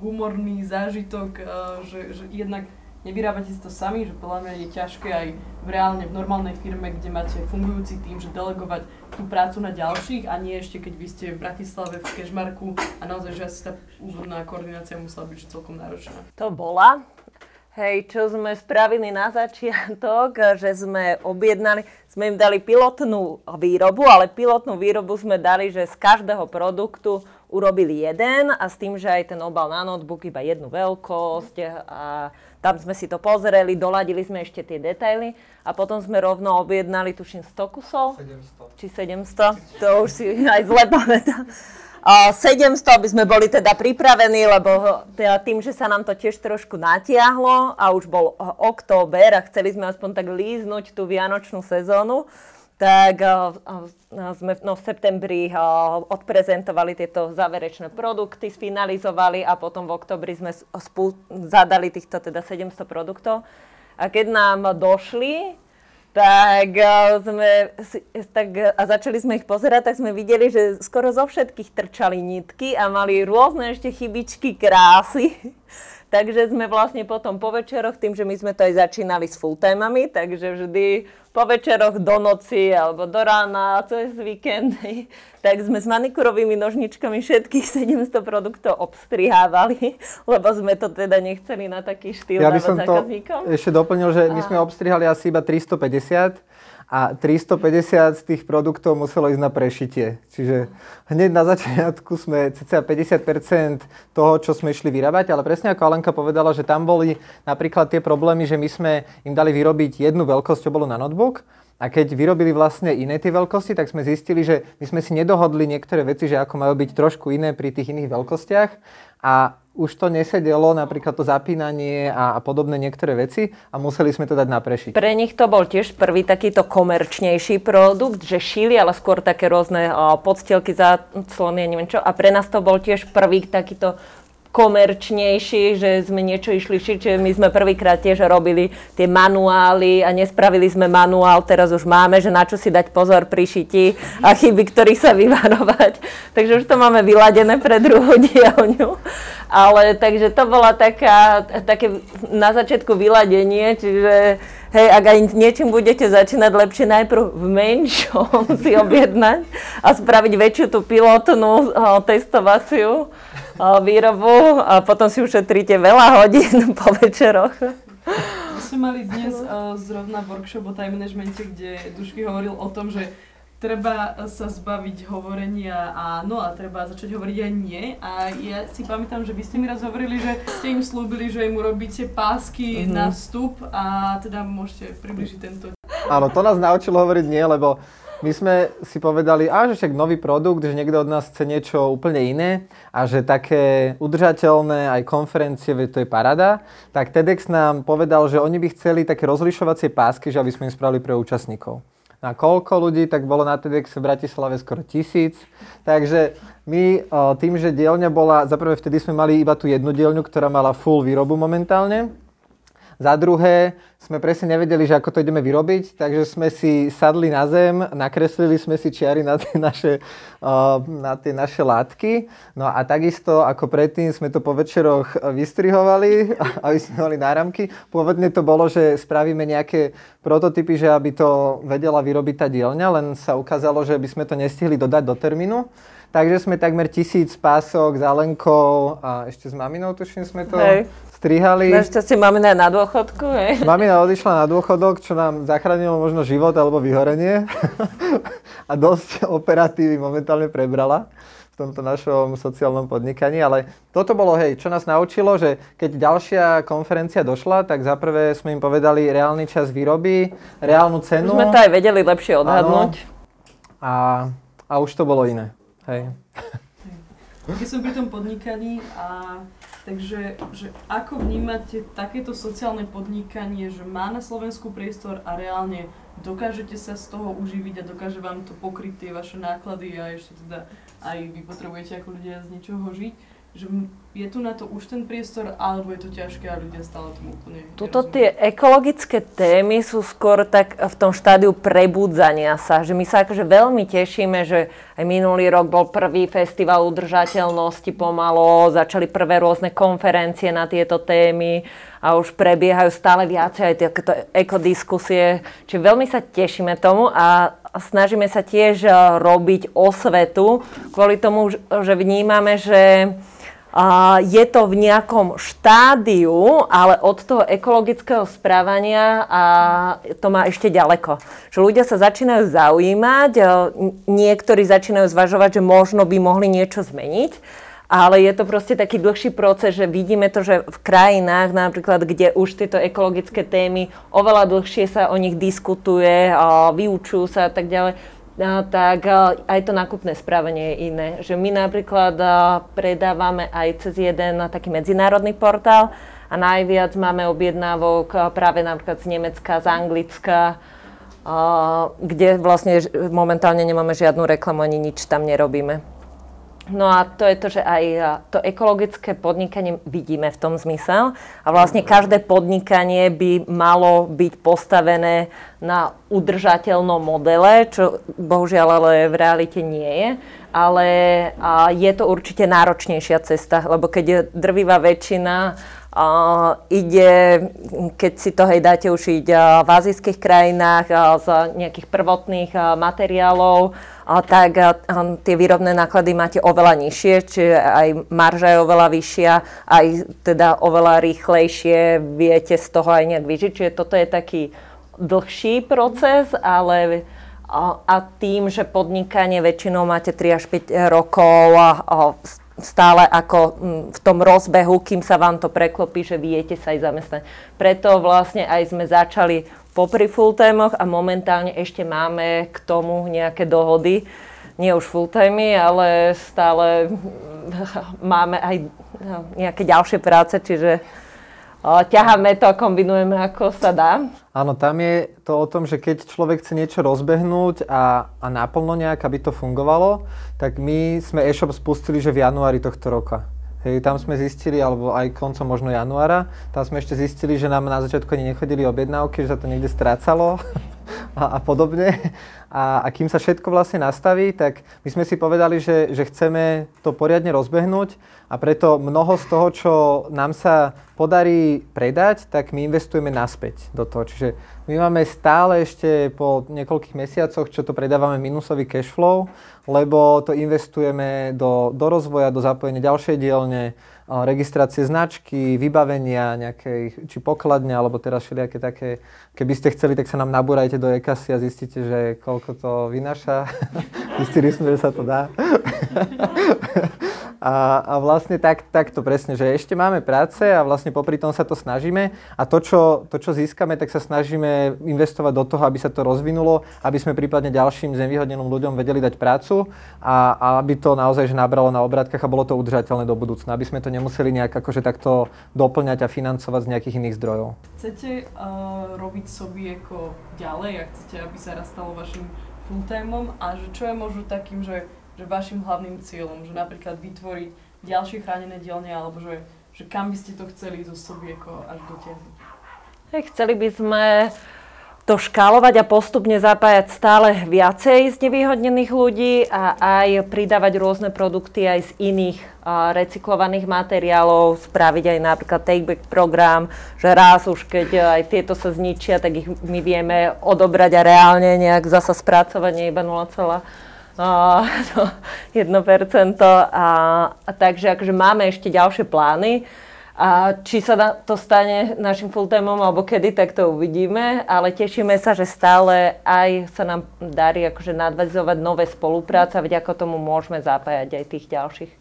humorný zážitok, uh, že, že jednak nevyrábate si to sami, že podľa mňa je ťažké aj v reálne v normálnej firme, kde máte fungujúci tým, že delegovať tú prácu na ďalších a nie ešte keď vy ste v Bratislave v Kešmarku a naozaj, že asi tá úvodná koordinácia musela byť celkom náročná. To bola. Hej, čo sme spravili na začiatok, že sme objednali, sme im dali pilotnú výrobu, ale pilotnú výrobu sme dali, že z každého produktu urobili jeden a s tým, že aj ten obal na notebook iba jednu veľkosť a tam sme si to pozreli, doladili sme ešte tie detaily a potom sme rovno objednali, tuším, 100 kusov? 700. Či 700? To už si aj zle pamätám. 700, aby sme boli teda pripravení, lebo teda tým, že sa nám to tiež trošku natiahlo a už bol október a chceli sme aspoň tak líznuť tú vianočnú sezónu, tak sme no, v septembri odprezentovali tieto záverečné produkty, sfinalizovali a potom v oktobri sme spú, zadali týchto teda 700 produktov. A keď nám došli, tak, sme, tak a začali sme ich pozerať, tak sme videli, že skoro zo všetkých trčali nitky a mali rôzne ešte chybičky krásy. Takže sme vlastne potom po večeroch, tým, že my sme to aj začínali s full témami, takže vždy po večeroch do noci alebo do rána, cez víkendy, tak sme s manikurovými nožničkami všetkých 700 produktov obstrihávali, lebo sme to teda nechceli na taký štýl ja by som to ešte doplnil, že my sme obstrihali asi iba 350 a 350 z tých produktov muselo ísť na prešitie. Čiže hneď na začiatku sme cca 50% toho, čo sme išli vyrábať, ale presne ako Alenka povedala, že tam boli napríklad tie problémy, že my sme im dali vyrobiť jednu veľkosť, čo bolo na notebook, a keď vyrobili vlastne iné tie veľkosti, tak sme zistili, že my sme si nedohodli niektoré veci, že ako majú byť trošku iné pri tých iných veľkostiach. A už to nesedelo, napríklad to zapínanie a, a podobné niektoré veci a museli sme to dať na prešiť. Pre nich to bol tiež prvý takýto komerčnejší produkt, že šili, ale skôr také rôzne o, podstielky, záclony, neviem čo. A pre nás to bol tiež prvý takýto komerčnejší, že sme niečo išli šiť, my sme prvýkrát tiež robili tie manuály a nespravili sme manuál, teraz už máme, že na čo si dať pozor pri šiti a chyby, ktorých sa vyvarovať. Takže už to máme vyladené pre druhú dielňu. Ale takže to bola taká, také na začiatku vyladenie, čiže hej, ak aj niečím budete začínať, lepšie najprv v menšom si objednať a spraviť väčšiu tú pilotnú testovaciu výrobu a potom si ušetríte veľa hodín po večeroch. My sme mali dnes uh, zrovna workshop o time managemente, kde Dušky hovoril o tom, že treba sa zbaviť hovorenia áno a treba začať hovoriť aj nie. A ja si pamätám, že vy ste mi raz hovorili, že ste im slúbili, že im urobíte pásky mm-hmm. na vstup a teda môžete približiť tento. Áno, to nás naučilo hovoriť nie, lebo my sme si povedali, a že však nový produkt, že niekto od nás chce niečo úplne iné a že také udržateľné aj konferencie, to je parada, tak TEDx nám povedal, že oni by chceli také rozlišovacie pásky, že aby sme im spravili pre účastníkov. Na koľko ľudí, tak bolo na TEDx v Bratislave skoro tisíc. Takže my tým, že dielňa bola, zaprvé vtedy sme mali iba tú jednu dielňu, ktorá mala full výrobu momentálne, za druhé, sme presne nevedeli, že ako to ideme vyrobiť, takže sme si sadli na zem, nakreslili sme si čiary na tie naše, na tie naše látky. No a takisto ako predtým sme to po večeroch vystrihovali, aby sme mali náramky. Pôvodne to bolo, že spravíme nejaké prototypy, že aby to vedela vyrobiť tá dielňa, len sa ukázalo, že by sme to nestihli dodať do termínu. Takže sme takmer tisíc pások s Alenkou a ešte s maminou, tuším, sme to Hej strihali. Našťastie mamina na dôchodku, hej? Mamina odišla na dôchodok, čo nám zachránilo možno život alebo vyhorenie. a dosť operatívy momentálne prebrala v tomto našom sociálnom podnikaní, ale toto bolo, hej, čo nás naučilo, že keď ďalšia konferencia došla, tak zaprvé sme im povedali reálny čas výroby, reálnu cenu. Už sme to aj vedeli lepšie odhadnúť. A, a už to bolo iné, hej. keď som pri tom podnikaní a takže že ako vnímate takéto sociálne podnikanie, že má na Slovensku priestor a reálne dokážete sa z toho uživiť a dokáže vám to pokryť tie vaše náklady a ešte teda aj vy potrebujete ako ľudia z niečoho žiť, že je tu na to už ten priestor, alebo je to ťažké a ľudia stále tomu úplne Tuto tie ekologické témy sú skôr tak v tom štádiu prebudzania sa, že my sa akože veľmi tešíme, že aj minulý rok bol prvý festival udržateľnosti pomalo, začali prvé rôzne konferencie na tieto témy a už prebiehajú stále viacej aj takéto ekodiskusie. Čiže veľmi sa tešíme tomu a snažíme sa tiež eh, robiť osvetu kvôli tomu, že vnímame, že je to v nejakom štádiu, ale od toho ekologického správania a to má ešte ďaleko. Že ľudia sa začínajú zaujímať, e, niektorí začínajú zvažovať, že možno by mohli niečo zmeniť, ale je to proste taký dlhší proces, že vidíme to, že v krajinách napríklad, kde už tieto ekologické témy oveľa dlhšie sa o nich diskutuje, vyučujú sa a tak ďalej, tak a, aj to nákupné správanie je iné. Že my napríklad a, predávame aj cez jeden taký medzinárodný portál a najviac máme objednávok a, práve napríklad z Nemecka, z Anglicka, kde vlastne momentálne nemáme žiadnu reklamu ani nič tam nerobíme. No a to je to, že aj a, to ekologické podnikanie vidíme v tom zmysel a vlastne každé podnikanie by malo byť postavené na udržateľnom modele, čo bohužiaľ ale v realite nie je. Ale je to určite náročnejšia cesta, lebo keď je drvivá väčšina a, ide, keď si to hej dáte ušiť v azijských krajinách z nejakých prvotných materiálov, tak tie výrobné náklady máte oveľa nižšie, čiže aj marža je oveľa vyššia, aj teda oveľa rýchlejšie viete z toho aj nejak vyžiť. Čiže toto je taký dlhší proces, ale a tým, že podnikanie väčšinou máte 3 až 5 rokov a, a stále ako mm, v tom rozbehu, kým sa vám to preklopí, že viete sa aj zamestnať. Preto vlastne aj sme začali popri full a momentálne ešte máme k tomu nejaké dohody. Nie už full ale stále mm, máme aj no, nejaké ďalšie práce, čiže ťaháme to a kombinujeme ako sa dá. Áno, tam je to o tom, že keď človek chce niečo rozbehnúť a, a naplno nejak, aby to fungovalo, tak my sme e-shop spustili, že v januári tohto roka. Hej, tam sme zistili, alebo aj koncom možno januára, tam sme ešte zistili, že nám na začiatku ani nechodili objednávky, že sa to niekde strácalo a, a podobne. A, a kým sa všetko vlastne nastaví, tak my sme si povedali, že, že chceme to poriadne rozbehnúť a preto mnoho z toho, čo nám sa podarí predať, tak my investujeme naspäť do toho. Čiže my máme stále ešte po niekoľkých mesiacoch, čo to predávame minusový cash flow, lebo to investujeme do, do rozvoja, do zapojenia ďalšej dielne, registrácie značky, vybavenia nejakej, či pokladne, alebo teraz všelijaké také, keby ste chceli, tak sa nám nabúrajte do e-kasy a zistíte, že koľko to vynáša. Zistili sme, že sa to dá. A, a vlastne tak, tak to presne, že ešte máme práce a vlastne popri tom sa to snažíme. A to čo, to, čo získame, tak sa snažíme investovať do toho, aby sa to rozvinulo, aby sme prípadne ďalším znevýhodneným ľuďom vedeli dať prácu a, a aby to naozaj že nabralo na obrátkach a bolo to udržateľné do budúcna, aby sme to nemuseli nejak akože takto doplňať a financovať z nejakých iných zdrojov. Chcete uh, robiť sobі ako ďalej? A chcete, aby sa rastalo vašim full-timeom? A že čo je možno takým, že, že vašim hlavným cieľom, že napríklad vytvoriť ďalšie chránené dielne alebo že, že kam by ste to chceli zo sobі ako až dotiahnuť. Hej, Chceli by sme to škálovať a postupne zapájať stále viacej znevýhodnených ľudí a aj pridávať rôzne produkty aj z iných recyklovaných materiálov, spraviť aj napríklad take-back program, že raz už keď aj tieto sa zničia, tak ich my vieme odobrať a reálne nejak zasa spracovať, nie iba 0, a, to 1%. A, a takže akože máme ešte ďalšie plány. A či sa na, to stane našim full-timeom alebo kedy, tak to uvidíme, ale tešíme sa, že stále aj sa nám darí akože nadvazovať nové spolupráce a vďaka tomu môžeme zapájať aj tých ďalších.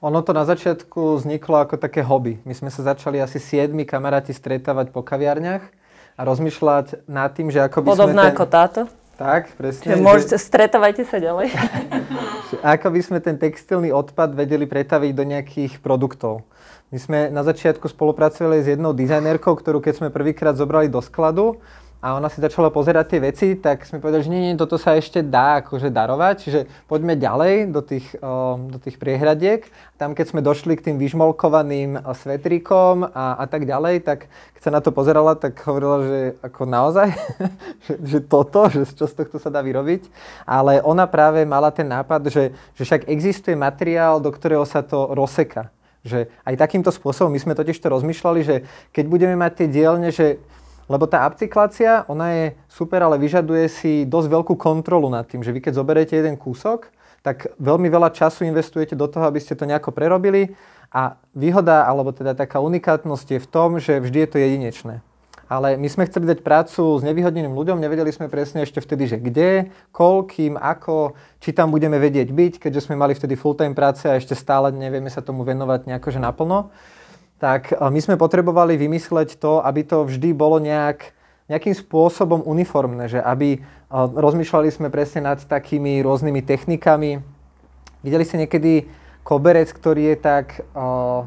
Ono to na začiatku vzniklo ako také hobby. My sme sa začali asi siedmi kamaráti stretávať po kaviarniach a rozmýšľať nad tým, že ako by Podobná sme ten... ako táto? Tak, presne. Čiže môžete, stretovajte sa ďalej. že ako by sme ten textilný odpad vedeli pretaviť do nejakých produktov. My sme na začiatku spolupracovali s jednou dizajnerkou, ktorú keď sme prvýkrát zobrali do skladu, a ona si začala pozerať tie veci, tak sme povedali, že nie, nie, toto sa ešte dá akože darovať, čiže poďme ďalej do tých, do tých priehradiek. Tam, keď sme došli k tým vyžmolkovaným svetrikom a, a tak ďalej, tak keď sa na to pozerala, tak hovorila, že ako naozaj, že, že toto, že čo z tohto sa dá vyrobiť. Ale ona práve mala ten nápad, že, že však existuje materiál, do ktorého sa to rozseka. Že aj takýmto spôsobom, my sme totiž to rozmýšľali, že keď budeme mať tie dielne, že lebo tá upcyklácia, ona je super, ale vyžaduje si dosť veľkú kontrolu nad tým, že vy keď zoberiete jeden kúsok, tak veľmi veľa času investujete do toho, aby ste to nejako prerobili a výhoda, alebo teda taká unikátnosť je v tom, že vždy je to jedinečné. Ale my sme chceli dať prácu s nevyhodneným ľuďom, nevedeli sme presne ešte vtedy, že kde, koľkým, ako, či tam budeme vedieť byť, keďže sme mali vtedy full-time práce a ešte stále nevieme sa tomu venovať nejako že naplno tak my sme potrebovali vymysleť to, aby to vždy bolo nejak, nejakým spôsobom uniformné, že aby rozmýšľali sme presne nad takými rôznymi technikami. Videli ste niekedy koberec, ktorý je tak uh,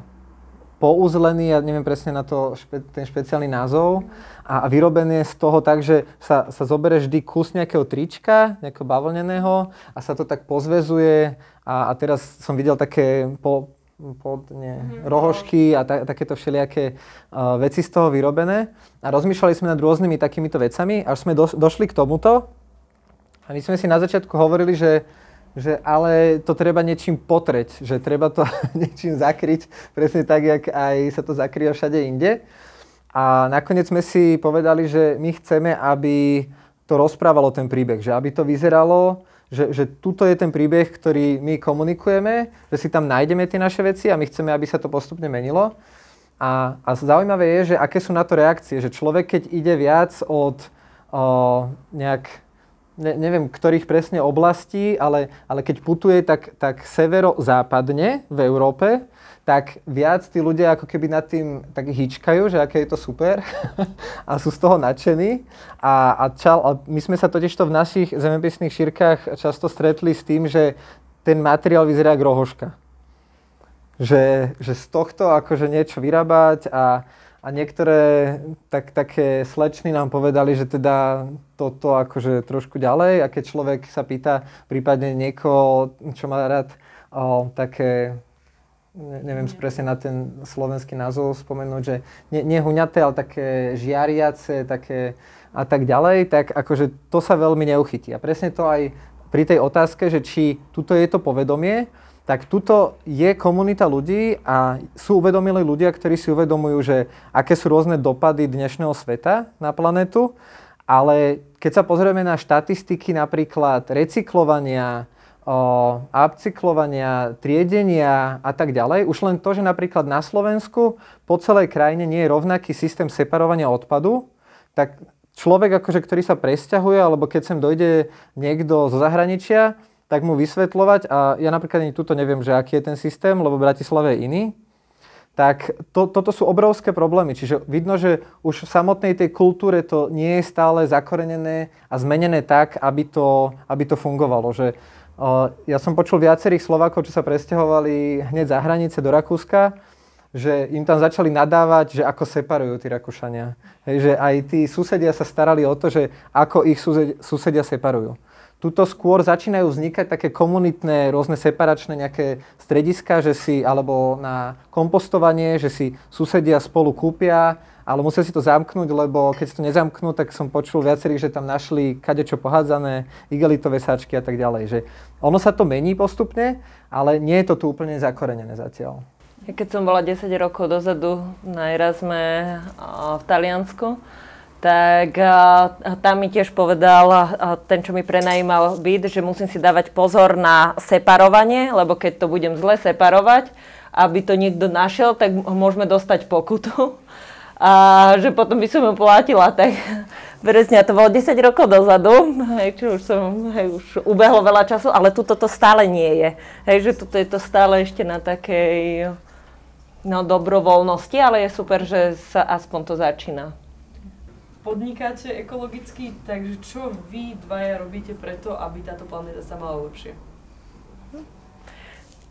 pouzlený, ja neviem presne na to špe, ten špeciálny názov, a, a vyrobený z toho tak, že sa, sa zobere vždy kus nejakého trička, nejakého bavlneného a sa to tak pozvezuje a, a teraz som videl také po, podne, mm-hmm. rohožky a ta, takéto všelijaké uh, veci z toho vyrobené. A rozmýšľali sme nad rôznymi takýmito vecami, až sme do, došli k tomuto. A my sme si na začiatku hovorili, že, že ale to treba niečím potreť, že treba to niečím zakryť, presne tak, jak aj sa to zakrýva všade inde. A nakoniec sme si povedali, že my chceme, aby to rozprávalo ten príbeh, že aby to vyzeralo, že, že tuto je ten príbeh, ktorý my komunikujeme, že si tam nájdeme tie naše veci a my chceme, aby sa to postupne menilo. A, a zaujímavé je, že aké sú na to reakcie, že človek, keď ide viac od o, nejak, ne, neviem, ktorých presne oblastí, ale, ale keď putuje tak, tak severo-západne v Európe, tak viac tí ľudia ako keby nad tým tak hýčkajú, že aké je to super a sú z toho nadšení. A, a, čal, a my sme sa totiž to v našich zemepisných šírkach často stretli s tým, že ten materiál vyzerá ako rohoška. Že, že z tohto akože niečo vyrábať a, a niektoré tak, také slečny nám povedali, že teda toto akože trošku ďalej a keď človek sa pýta prípadne niekoho, čo má rád o, také ne, neviem presne na ten slovenský názov spomenúť, že nie, nie huňaté, ale také žiariace, také a tak ďalej, tak akože to sa veľmi neuchytí. A presne to aj pri tej otázke, že či tuto je to povedomie, tak tuto je komunita ľudí a sú uvedomili ľudia, ktorí si uvedomujú, že aké sú rôzne dopady dnešného sveta na planetu, ale keď sa pozrieme na štatistiky napríklad recyklovania, upcyklovania, triedenia a tak ďalej. Už len to, že napríklad na Slovensku po celej krajine nie je rovnaký systém separovania odpadu, tak človek, akože, ktorý sa presťahuje, alebo keď sem dojde niekto zo zahraničia, tak mu vysvetľovať, a ja napríklad ani tuto neviem, že aký je ten systém, lebo v je iný, tak to, toto sú obrovské problémy. Čiže vidno, že už v samotnej tej kultúre to nie je stále zakorenené a zmenené tak, aby to, aby to fungovalo. Že ja som počul viacerých Slovákov, čo sa presťahovali hneď za hranice do Rakúska, že im tam začali nadávať, že ako separujú tí Rakúšania. Hej, že aj tí susedia sa starali o to, že ako ich susedia separujú. Tuto skôr začínajú vznikať také komunitné, rôzne separačné nejaké strediska, že si, alebo na kompostovanie, že si susedia spolu kúpia ale museli si to zamknúť, lebo keď si to nezamknú, tak som počul viacerých, že tam našli kadečo pohádzané, igelitové sačky a tak ďalej. Že ono sa to mení postupne, ale nie je to tu úplne zakorenené zatiaľ. Keď som bola 10 rokov dozadu na Erasme v Taliansku, tak tam mi tiež povedal ten, čo mi prenajímal byt, že musím si dávať pozor na separovanie, lebo keď to budem zle separovať, aby to niekto našiel, tak môžeme dostať pokutu a že potom by som ju platila, tak presne, to bolo 10 rokov dozadu, hej, či už som, hej, už ubehlo veľa času, ale tu toto stále nie je. Hej, že tuto je to stále ešte na takej no, dobrovoľnosti, ale je super, že sa aspoň to začína. podnikáte ekologicky, takže čo vy dvaja robíte preto, aby táto planéta sa mala lepšie?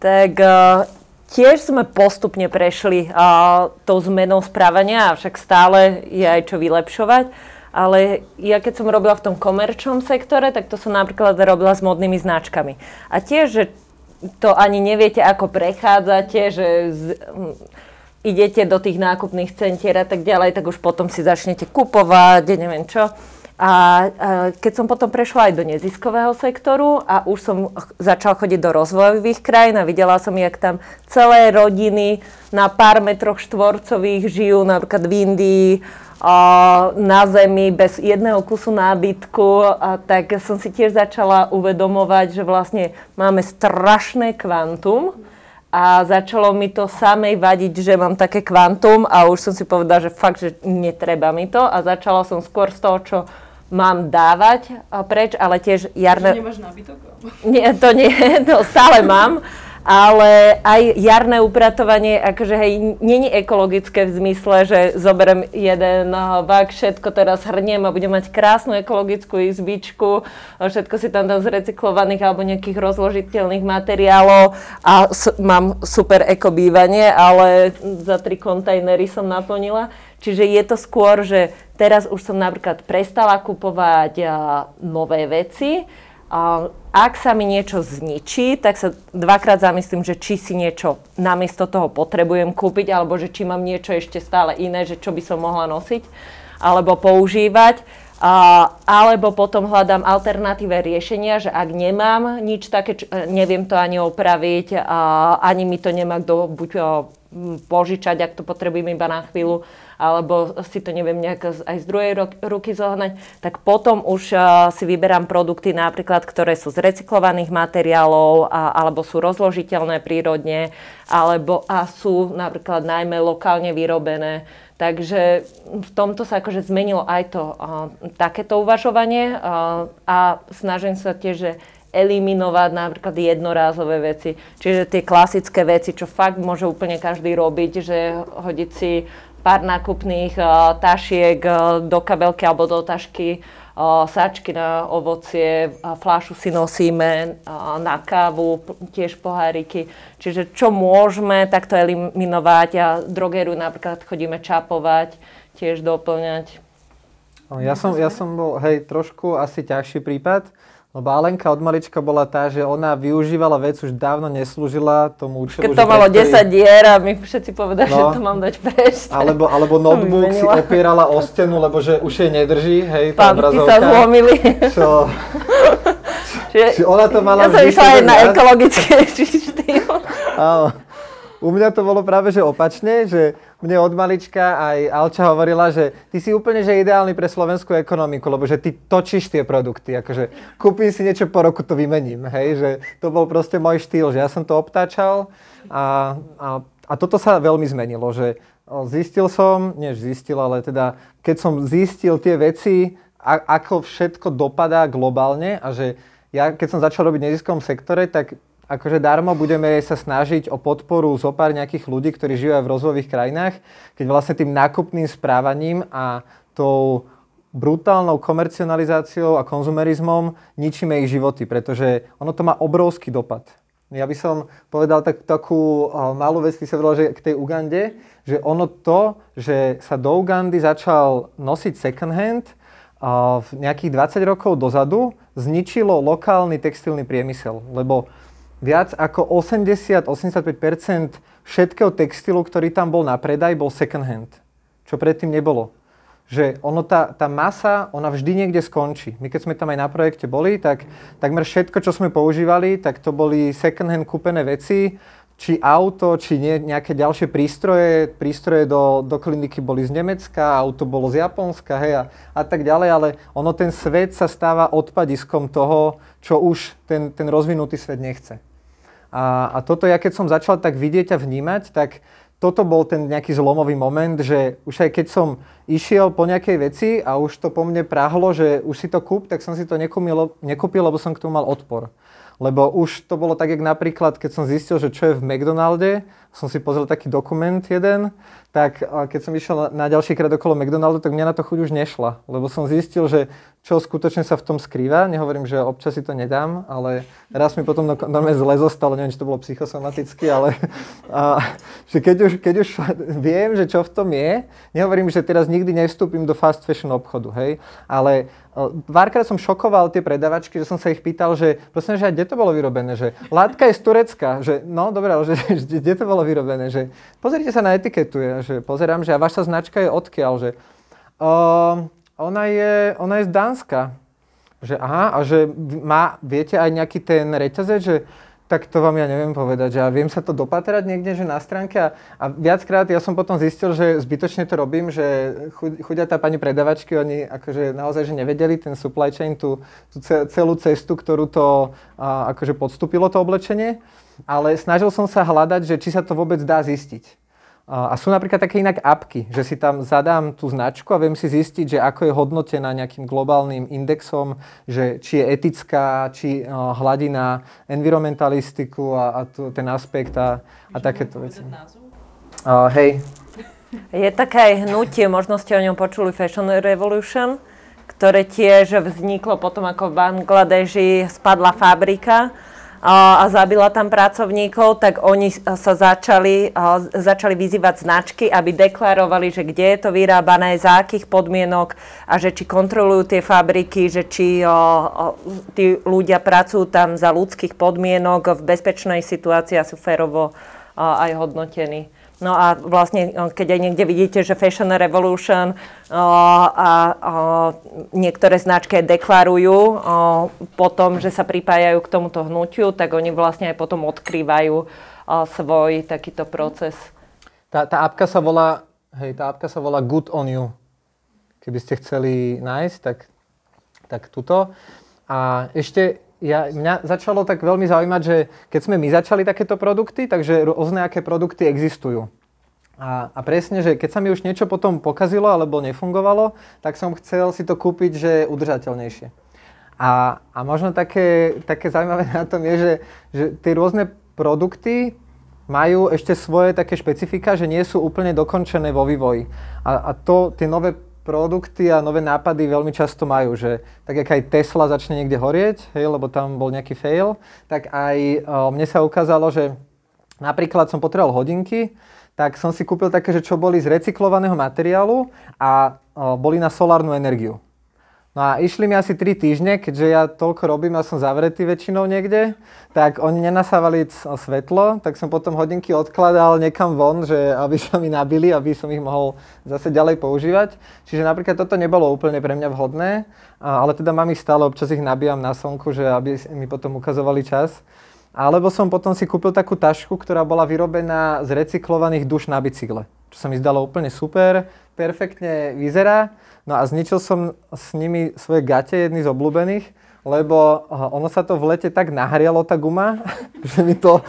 Tak uh, tiež sme postupne prešli uh, tou zmenou správania, avšak stále je aj čo vylepšovať. Ale ja keď som robila v tom komerčnom sektore, tak to som napríklad robila s modnými značkami. A tiež, že to ani neviete, ako prechádzate, že z, m, idete do tých nákupných centier a tak ďalej, tak už potom si začnete kupovať, neviem čo. A, keď som potom prešla aj do neziskového sektoru a už som začala chodiť do rozvojových krajín a videla som, jak tam celé rodiny na pár metroch štvorcových žijú, napríklad v Indii, na zemi bez jedného kusu nábytku, tak som si tiež začala uvedomovať, že vlastne máme strašné kvantum a začalo mi to samej vadiť, že mám také kvantum a už som si povedala, že fakt, že netreba mi to. A začala som skôr z toho, čo mám dávať a preč, ale tiež jarné... Že nemáš nábytok? Nie, to nie, to stále mám. Ale aj jarné upratovanie, akože hej, není ekologické v zmysle, že zoberiem jeden uh, vak, všetko teraz hrniem a budem mať krásnu ekologickú izbičku, a všetko si tam dám z recyklovaných alebo nejakých rozložiteľných materiálov a s- mám super ekobývanie, ale za tri kontajnery som naplnila. Čiže je to skôr, že teraz už som napríklad prestala kupovať a, nové veci. A ak sa mi niečo zničí, tak sa dvakrát zamyslím, že či si niečo namiesto toho potrebujem kúpiť, alebo že či mám niečo ešte stále iné, že čo by som mohla nosiť alebo používať. A, alebo potom hľadám alternatíve riešenia, že ak nemám nič také, čo, neviem to ani opraviť, a ani mi to nemá kto buď m, požičať, ak to potrebujem iba na chvíľu, alebo si to neviem nejak aj z druhej ruky zohnať, tak potom už a, si vyberám produkty napríklad, ktoré sú z recyklovaných materiálov, alebo sú rozložiteľné prírodne, alebo a sú napríklad najmä lokálne vyrobené. Takže v tomto sa akože zmenilo aj to a, takéto uvažovanie a, a snažím sa tiež, že eliminovať napríklad jednorázové veci. Čiže tie klasické veci, čo fakt môže úplne každý robiť, že hodiť si pár nákupných a, tašiek a, do kabelky alebo do tašky, a, sačky na ovocie, a fľašu si nosíme a, na kávu, tiež poháriky. Čiže čo môžeme takto eliminovať a drogeru napríklad chodíme čapovať, tiež doplňať. No, Ja som, ja som bol, hej, trošku asi ťažší prípad, lebo Alenka od malička bola tá, že ona využívala vec, už dávno neslúžila tomu účelu. Keď to malo ktorý- 10 dier a my všetci povedali, No. že to mám dať preč. Alebo, alebo notebook si opierala o stenu, lebo že už jej nedrží, hej, tá Pánky obrazovka. sa zlomili. Čo, Čiže či ona to mala ja som išla aj na ekologické štýl. U mňa to bolo práve že opačne, že mne od malička aj Alča hovorila, že ty si úplne že ideálny pre slovenskú ekonomiku, lebo že ty točíš tie produkty, akože kúpim si niečo po roku, to vymením, hej, že to bol proste môj štýl, že ja som to obtáčal a, a, a toto sa veľmi zmenilo, že zistil som, nie že zistil, ale teda keď som zistil tie veci, a, ako všetko dopadá globálne a že ja keď som začal robiť v neziskovom sektore, tak akože darmo budeme sa snažiť o podporu zo pár nejakých ľudí, ktorí žijú v rozvojových krajinách, keď vlastne tým nákupným správaním a tou brutálnou komercionalizáciou a konzumerizmom ničíme ich životy, pretože ono to má obrovský dopad. Ja by som povedal tak, takú malú vec, ty sa povedal, že k tej Ugande, že ono to, že sa do Ugandy začal nosiť second hand v nejakých 20 rokov dozadu, zničilo lokálny textilný priemysel, lebo viac ako 80-85% všetkého textilu, ktorý tam bol na predaj, bol second hand, čo predtým nebolo. Že ono, tá, tá masa, ona vždy niekde skončí. My keď sme tam aj na projekte boli, tak takmer všetko, čo sme používali, tak to boli second hand kúpené veci, či auto, či nie, nejaké ďalšie prístroje. Prístroje do, do kliniky boli z Nemecka, auto bolo z Japonska, hej, a, a tak ďalej, ale ono ten svet sa stáva odpadiskom toho, čo už ten, ten rozvinutý svet nechce. A, a toto ja keď som začal tak vidieť a vnímať, tak toto bol ten nejaký zlomový moment, že už aj keď som išiel po nejakej veci a už to po mne práhlo, že už si to kúp, tak som si to nekúpil, nekúpil lebo som k tomu mal odpor. Lebo už to bolo tak, jak napríklad, keď som zistil, že čo je v McDonalde som si pozrel taký dokument jeden, tak keď som išiel na, ďalší krát okolo McDonaldu, tak mňa na to chuť už nešla, lebo som zistil, že čo skutočne sa v tom skrýva. Nehovorím, že občas si to nedám, ale raz mi potom normálne zle zostalo, neviem, či to bolo psychosomaticky, ale a, že keď už, keď už viem, že čo v tom je, nehovorím, že teraz nikdy nevstúpim do fast fashion obchodu, hej, ale Párkrát som šokoval tie predavačky, že som sa ich pýtal, že prosím, že kde to bolo vyrobené, že látka je z Turecka, že no dobre, ale že, kde to bolo vyrobené, že pozrite sa na etiketu, že pozerám, že a vaša značka je odkiaľ, že uh, ona, je, ona je z Dánska. Že aha, a že má, viete aj nejaký ten reťazec, že tak to vám ja neviem povedať, že ja viem sa to dopatrať niekde, že na stránke a, a viackrát ja som potom zistil, že zbytočne to robím, že chudia tá pani predavačky, oni akože naozaj, že nevedeli ten supply chain, tú, tú celú cestu, ktorú to a, akože podstúpilo to oblečenie, ale snažil som sa hľadať, že či sa to vôbec dá zistiť. A sú napríklad také inak apky, že si tam zadám tú značku a viem si zistiť, že ako je hodnotená nejakým globálnym indexom, že či je etická, či uh, hladina environmentalistiku a, a tu, ten aspekt a, a takéto veci. Uh, hej. Je také aj hnutie, možno ste o ňom počuli, Fashion Revolution, ktoré tiež vzniklo potom, ako v Bangladeži spadla fabrika a zabila tam pracovníkov, tak oni sa začali, začali vyzývať značky, aby deklarovali, že kde je to vyrábané, za akých podmienok a že či kontrolujú tie fabriky, že či tí ľudia pracujú tam za ľudských podmienok v bezpečnej situácii a sú férovo aj hodnotení. No a vlastne, keď aj niekde vidíte, že Fashion Revolution o, a o, niektoré značky deklarujú potom, že sa pripájajú k tomuto hnutiu, tak oni vlastne aj potom odkrývajú svoj takýto proces. Tá, tá apka sa volá, hej, tá apka sa volá Good on You. Keby ste chceli nájsť, tak, tak tuto. A ešte ja, mňa začalo tak veľmi zaujímať, že keď sme my začali takéto produkty, takže rôzne aké produkty existujú. A, a presne, že keď sa mi už niečo potom pokazilo alebo nefungovalo, tak som chcel si to kúpiť, že udržateľnejšie. A, a možno také, také zaujímavé na tom je, že, že tie rôzne produkty majú ešte svoje také špecifika, že nie sú úplne dokončené vo vývoji. A, a to tie nové produkty a nové nápady veľmi často majú, že tak jak aj Tesla začne niekde horieť, hej, lebo tam bol nejaký fail, tak aj o, mne sa ukázalo, že napríklad som potreboval hodinky, tak som si kúpil také, že čo boli z recyklovaného materiálu a o, boli na solárnu energiu. No a išli mi asi 3 týždne, keďže ja toľko robím a som zavretý väčšinou niekde, tak oni nenasávali svetlo, tak som potom hodinky odkladal niekam von, že aby sa mi nabili, aby som ich mohol zase ďalej používať. Čiže napríklad toto nebolo úplne pre mňa vhodné, ale teda mám ich stále, občas ich nabíjam na slnku, že aby mi potom ukazovali čas. Alebo som potom si kúpil takú tašku, ktorá bola vyrobená z recyklovaných duš na bicykle, čo sa mi zdalo úplne super, perfektne vyzerá. No a zničil som s nimi svoje gate, jedny z obľúbených, lebo ono sa to v lete tak nahrialo, tá guma, že mi to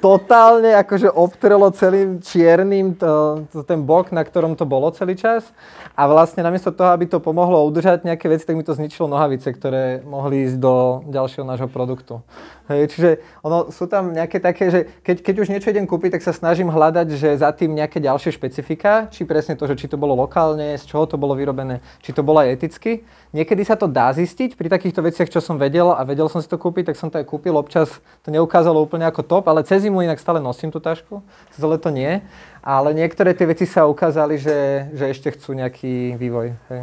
totálne akože obtrelo celým čiernym to, to, ten bok, na ktorom to bolo celý čas. A vlastne namiesto toho, aby to pomohlo udržať nejaké veci, tak mi to zničilo nohavice, ktoré mohli ísť do ďalšieho nášho produktu. Hej, čiže ono, sú tam nejaké také, že keď, keď už niečo idem kúpiť, tak sa snažím hľadať, že za tým nejaké ďalšie špecifika, či presne to, že či to bolo lokálne, z čoho to bolo vyrobené, či to bolo aj eticky. Niekedy sa to dá zistiť pri takýchto veciach, čo som vedel a vedel som si to kúpiť, tak som to aj kúpil. Občas to neukázalo úplne ako top, ale cez zimu inak stále nosím tú tašku, cez leto nie. Ale niektoré tie veci sa ukázali, že, že ešte chcú nejaký vývoj. Hej.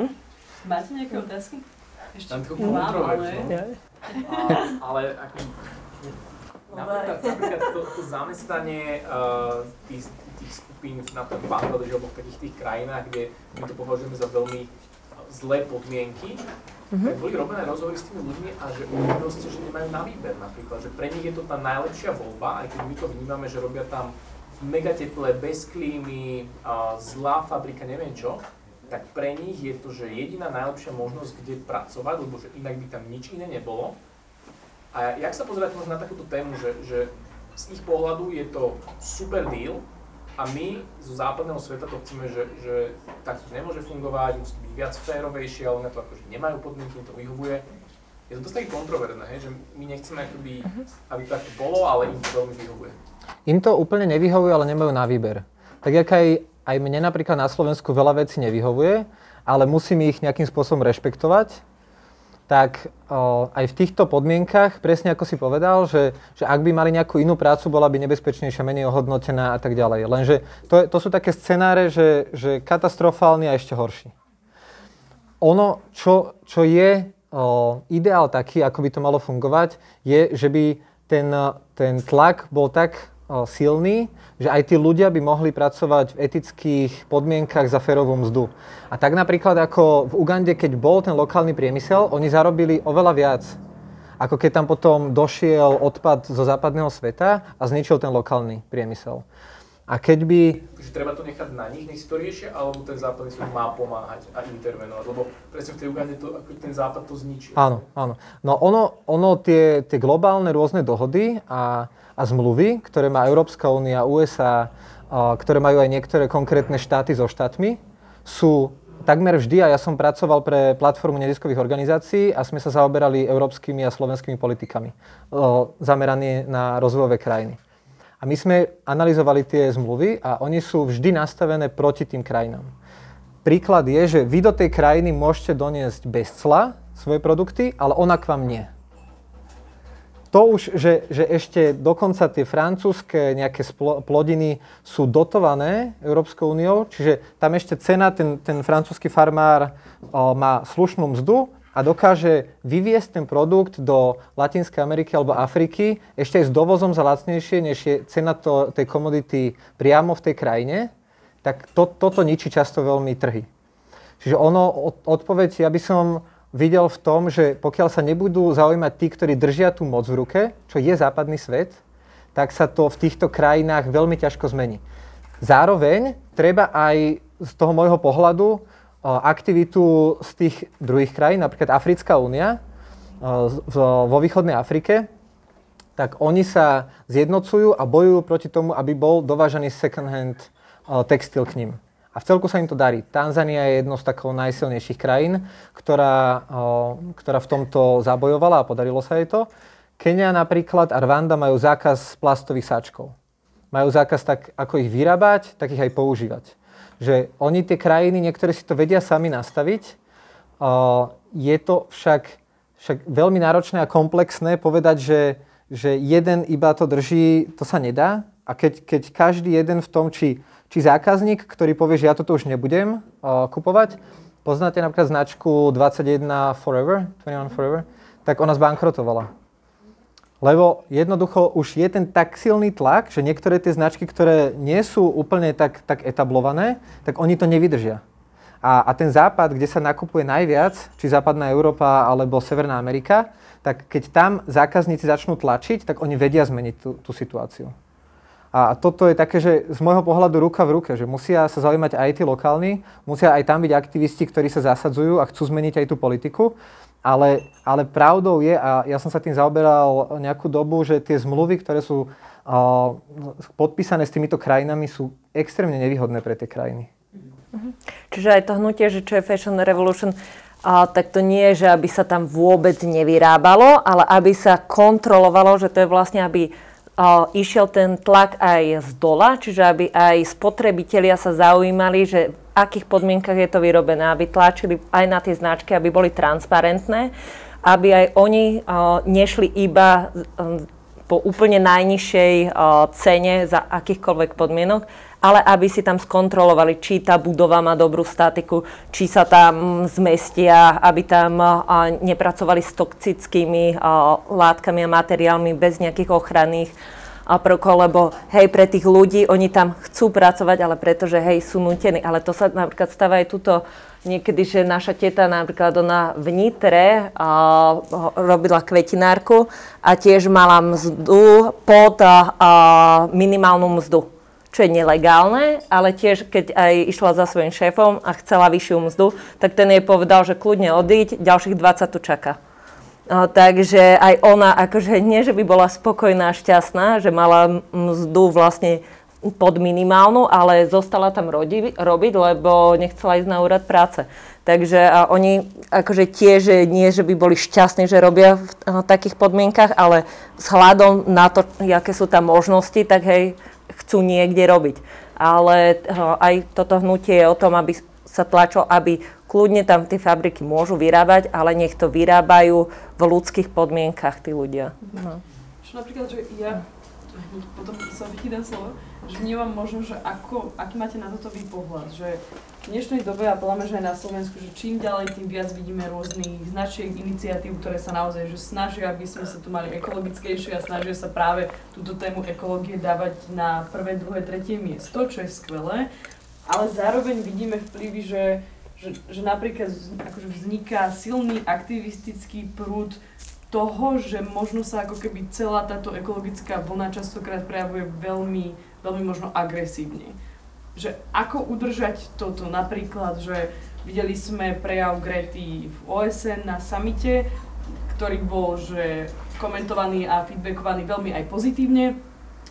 Hm? Máte nejaké otázky? Ešte mám, ale... ale ako, napríklad, napríklad to, to zamestnanie uh, tých, tých skupín na tom Bangladeži alebo v takých tých krajinách, kde my to považujeme za veľmi zlé podmienky, mm-hmm. boli robené rozhovory s tými ľuďmi a že oni proste, že nemajú na výber napríklad, že pre nich je to tá najlepšia voľba, aj keď my to vnímame, že robia tam mega teplé, bez klímy, uh, zlá fabrika, neviem čo, tak pre nich je to, že jediná najlepšia možnosť, kde pracovať, lebo že inak by tam nič iné nebolo. A jak sa pozerať možno na takúto tému, že, že z ich pohľadu je to super deal, a my zo západného sveta to chceme, že, že takto to nemôže fungovať, musí byť viac férovejšie, ale na to akože nemajú podmienky, to vyhovuje. Je to dosť také kontroverzné, hej, že my nechceme, akoby, aby to takto bolo, ale im to veľmi vyhovuje. Im to úplne nevyhovuje, ale nemajú na výber. Tak jak aj, aj mne napríklad na Slovensku veľa vecí nevyhovuje, ale musím ich nejakým spôsobom rešpektovať, tak o, aj v týchto podmienkach, presne ako si povedal, že, že ak by mali nejakú inú prácu, bola by nebezpečnejšia, menej ohodnotená a tak ďalej. Lenže to, to sú také scenáre, že, že katastrofálny a ešte horší. Ono, čo, čo je o, ideál taký, ako by to malo fungovať, je, že by ten, ten tlak bol tak silný, že aj tí ľudia by mohli pracovať v etických podmienkach za férovú mzdu. A tak napríklad ako v Ugande, keď bol ten lokálny priemysel, oni zarobili oveľa viac, ako keď tam potom došiel odpad zo západného sveta a zničil ten lokálny priemysel. A keď by... Takže treba to nechať na nich, nech si to riešia, alebo ten západný svet má pomáhať a intervenovať? Lebo presne v tej Ugande to, ako ten západ to zničil. Áno, áno. No ono, ono tie, tie globálne rôzne dohody a a zmluvy, ktoré má Európska únia, USA, ktoré majú aj niektoré konkrétne štáty so štátmi, sú takmer vždy, a ja som pracoval pre platformu neziskových organizácií a sme sa zaoberali európskymi a slovenskými politikami zamerané na rozvojové krajiny. A my sme analyzovali tie zmluvy a oni sú vždy nastavené proti tým krajinám. Príklad je, že vy do tej krajiny môžete doniesť bez cla svoje produkty, ale ona k vám nie to už, že, že ešte dokonca tie francúzske nejaké plodiny sú dotované Európskou úniou, čiže tam ešte cena, ten, ten francúzsky farmár o, má slušnú mzdu a dokáže vyviesť ten produkt do Latinskej Ameriky alebo Afriky ešte aj s dovozom za lacnejšie, než je cena to, tej komodity priamo v tej krajine, tak to, toto ničí často veľmi trhy. Čiže ono, odpoveď, ja by som videl v tom, že pokiaľ sa nebudú zaujímať tí, ktorí držia tú moc v ruke, čo je západný svet, tak sa to v týchto krajinách veľmi ťažko zmení. Zároveň treba aj z toho môjho pohľadu aktivitu z tých druhých krajín, napríklad Africká únia vo východnej Afrike, tak oni sa zjednocujú a bojujú proti tomu, aby bol dovážaný second hand textil k ním. A v celku sa im to darí. Tanzania je jednou z takých najsilnejších krajín, ktorá, ktorá v tomto zabojovala a podarilo sa jej to. Kenia napríklad a Rwanda majú zákaz plastových sáčkov. Majú zákaz tak, ako ich vyrábať, tak ich aj používať. Že oni tie krajiny, niektoré si to vedia sami nastaviť. Je to však, však veľmi náročné a komplexné povedať, že, že jeden iba to drží, to sa nedá. A keď, keď každý jeden v tom, či či zákazník, ktorý povie, že ja toto už nebudem kupovať, poznáte napríklad značku 21 Forever, 21 Forever, tak ona zbankrotovala. Lebo jednoducho už je ten tak silný tlak, že niektoré tie značky, ktoré nie sú úplne tak, tak etablované, tak oni to nevydržia. A, a ten západ, kde sa nakupuje najviac, či západná Európa alebo Severná Amerika, tak keď tam zákazníci začnú tlačiť, tak oni vedia zmeniť tú, tú situáciu. A toto je také, že z môjho pohľadu ruka v ruke, že musia sa zaujímať aj tí lokálni, musia aj tam byť aktivisti, ktorí sa zasadzujú a chcú zmeniť aj tú politiku. Ale, ale pravdou je, a ja som sa tým zaoberal nejakú dobu, že tie zmluvy, ktoré sú uh, podpísané s týmito krajinami, sú extrémne nevýhodné pre tie krajiny. Mhm. Čiže aj to hnutie, že čo je Fashion Revolution, a, tak to nie je, že aby sa tam vôbec nevyrábalo, ale aby sa kontrolovalo, že to je vlastne, aby išiel ten tlak aj z dola, čiže aby aj spotrebitelia sa zaujímali, že v akých podmienkach je to vyrobené, aby tlačili aj na tie značky, aby boli transparentné, aby aj oni nešli iba po úplne najnižšej cene za akýchkoľvek podmienok, ale aby si tam skontrolovali, či tá budova má dobrú statiku, či sa tam zmestia, aby tam nepracovali s toxickými látkami a materiálmi bez nejakých ochranných prvkov, lebo hej, pre tých ľudí, oni tam chcú pracovať, ale pretože hej, sú nutení. Ale to sa napríklad stáva aj tuto niekedy, že naša teta napríklad ona v Nitre a, robila kvetinárku a tiež mala mzdu pod a, a minimálnu mzdu čo je nelegálne, ale tiež keď aj išla za svojím šéfom a chcela vyššiu mzdu, tak ten jej povedal, že kľudne odíď, ďalších 20 tu čaká. No, takže aj ona, akože nie, že by bola spokojná a šťastná, že mala mzdu vlastne pod minimálnu, ale zostala tam rodi, robiť, lebo nechcela ísť na úrad práce. Takže a oni akože tiež nie, že by boli šťastní, že robia v takých podmienkach, ale s hľadom na to, aké sú tam možnosti, tak hej, chcú niekde robiť. Ale a, aj toto hnutie je o tom, aby sa tlačilo, aby kľudne tam tie fabriky môžu vyrábať, ale nech to vyrábajú v ľudských podmienkach tí ľudia. No. Čo napríklad, že ja potom sa vychýdam slovo, že vnímam možno, že ako, aký máte na toto vy pohľad, že v dnešnej dobe a podľa že aj na Slovensku, že čím ďalej, tým viac vidíme rôznych značiek, iniciatív, ktoré sa naozaj že snažia, aby sme sa tu mali ekologickejšie a snažia sa práve túto tému ekológie dávať na prvé, druhé, tretie miesto, čo je skvelé. Ale zároveň vidíme vplyvy, že, že, že napríklad akože vzniká silný aktivistický prúd toho, že možno sa ako keby celá táto ekologická vlna častokrát prejavuje veľmi veľmi možno agresívne. Že ako udržať toto? Napríklad, že videli sme prejav Grety v OSN na samite, ktorý bol že komentovaný a feedbackovaný veľmi aj pozitívne.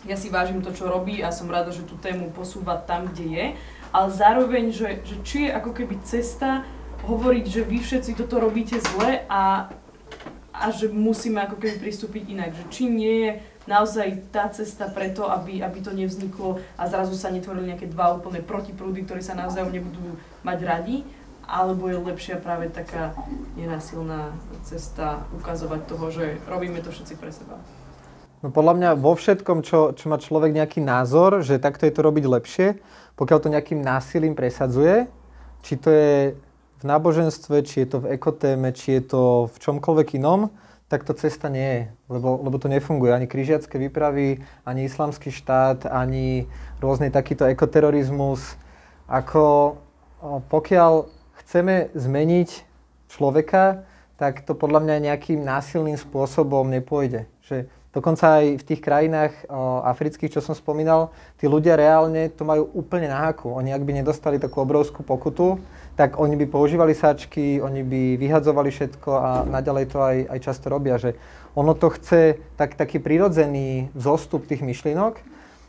Ja si vážim to, čo robí a som rada, že tú tému posúva tam, kde je. Ale zároveň, že, že či je ako keby cesta hovoriť, že vy všetci toto robíte zle a, a že musíme ako keby pristúpiť inak. Že či nie je naozaj tá cesta preto, aby, aby to nevzniklo a zrazu sa netvorili nejaké dva úplne protiprúdy, ktorí sa naozaj nebudú mať radi, alebo je lepšia práve taká nenásilná cesta ukazovať toho, že robíme to všetci pre seba. No podľa mňa vo všetkom, čo, čo má človek nejaký názor, že takto je to robiť lepšie, pokiaľ to nejakým násilím presadzuje, či to je v náboženstve, či je to v ekotéme, či je to v čomkoľvek inom, tak to cesta nie je, lebo, lebo to nefunguje. Ani križiacké výpravy, ani islamský štát, ani rôzny takýto ekoterorizmus. Ako pokiaľ chceme zmeniť človeka, tak to podľa mňa nejakým násilným spôsobom nepôjde. Že dokonca aj v tých krajinách o, afrických, čo som spomínal, tí ľudia reálne to majú úplne na haku. Oni ak by nedostali takú obrovskú pokutu, tak oni by používali sáčky, oni by vyhadzovali všetko a naďalej to aj, aj často robia, že ono to chce tak, taký prirodzený zostup tých myšlienok,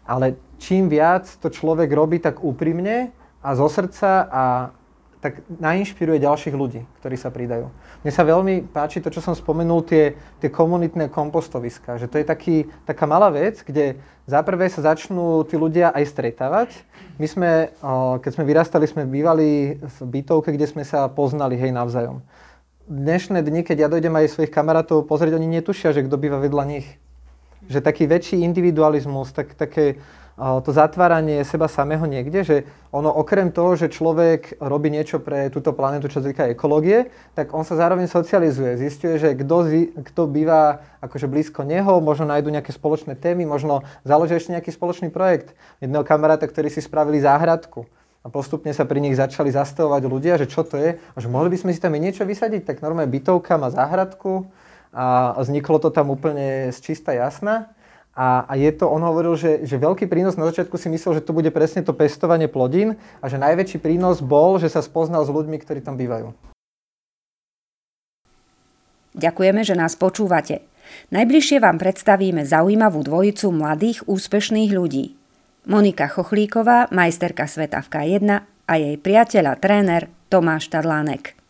ale čím viac to človek robí tak úprimne a zo srdca a tak nainšpiruje ďalších ľudí, ktorí sa pridajú. Mne sa veľmi páči to, čo som spomenul, tie, tie komunitné kompostoviska, že to je taký, taká malá vec, kde za prvé sa začnú tí ľudia aj stretávať. My sme, keď sme vyrastali, sme bývali v bytovke, kde sme sa poznali hej navzájom. Dnešné dni, keď ja dojdem aj svojich kamarátov pozrieť, oni netušia, že kto býva vedľa nich. Že taký väčší individualizmus, tak, také to zatváranie seba samého niekde, že ono okrem toho, že človek robí niečo pre túto planetu, čo sa týka ekológie, tak on sa zároveň socializuje. Zistuje, že kto, kto býva akože blízko neho, možno nájdu nejaké spoločné témy, možno založia ešte nejaký spoločný projekt. Jedného kamaráta, ktorí si spravili záhradku. A postupne sa pri nich začali zastavovať ľudia, že čo to je. A že mohli by sme si tam niečo vysadiť, tak normálne bytovka má záhradku a vzniklo to tam úplne z čista jasná. A, a je to, on hovoril, že, že veľký prínos na začiatku si myslel, že to bude presne to pestovanie plodín a že najväčší prínos bol, že sa spoznal s ľuďmi, ktorí tam bývajú. Ďakujeme, že nás počúvate. Najbližšie vám predstavíme zaujímavú dvojicu mladých, úspešných ľudí. Monika Chochlíková, majsterka sveta v K1 a jej priateľ a tréner Tomáš Tadlánek.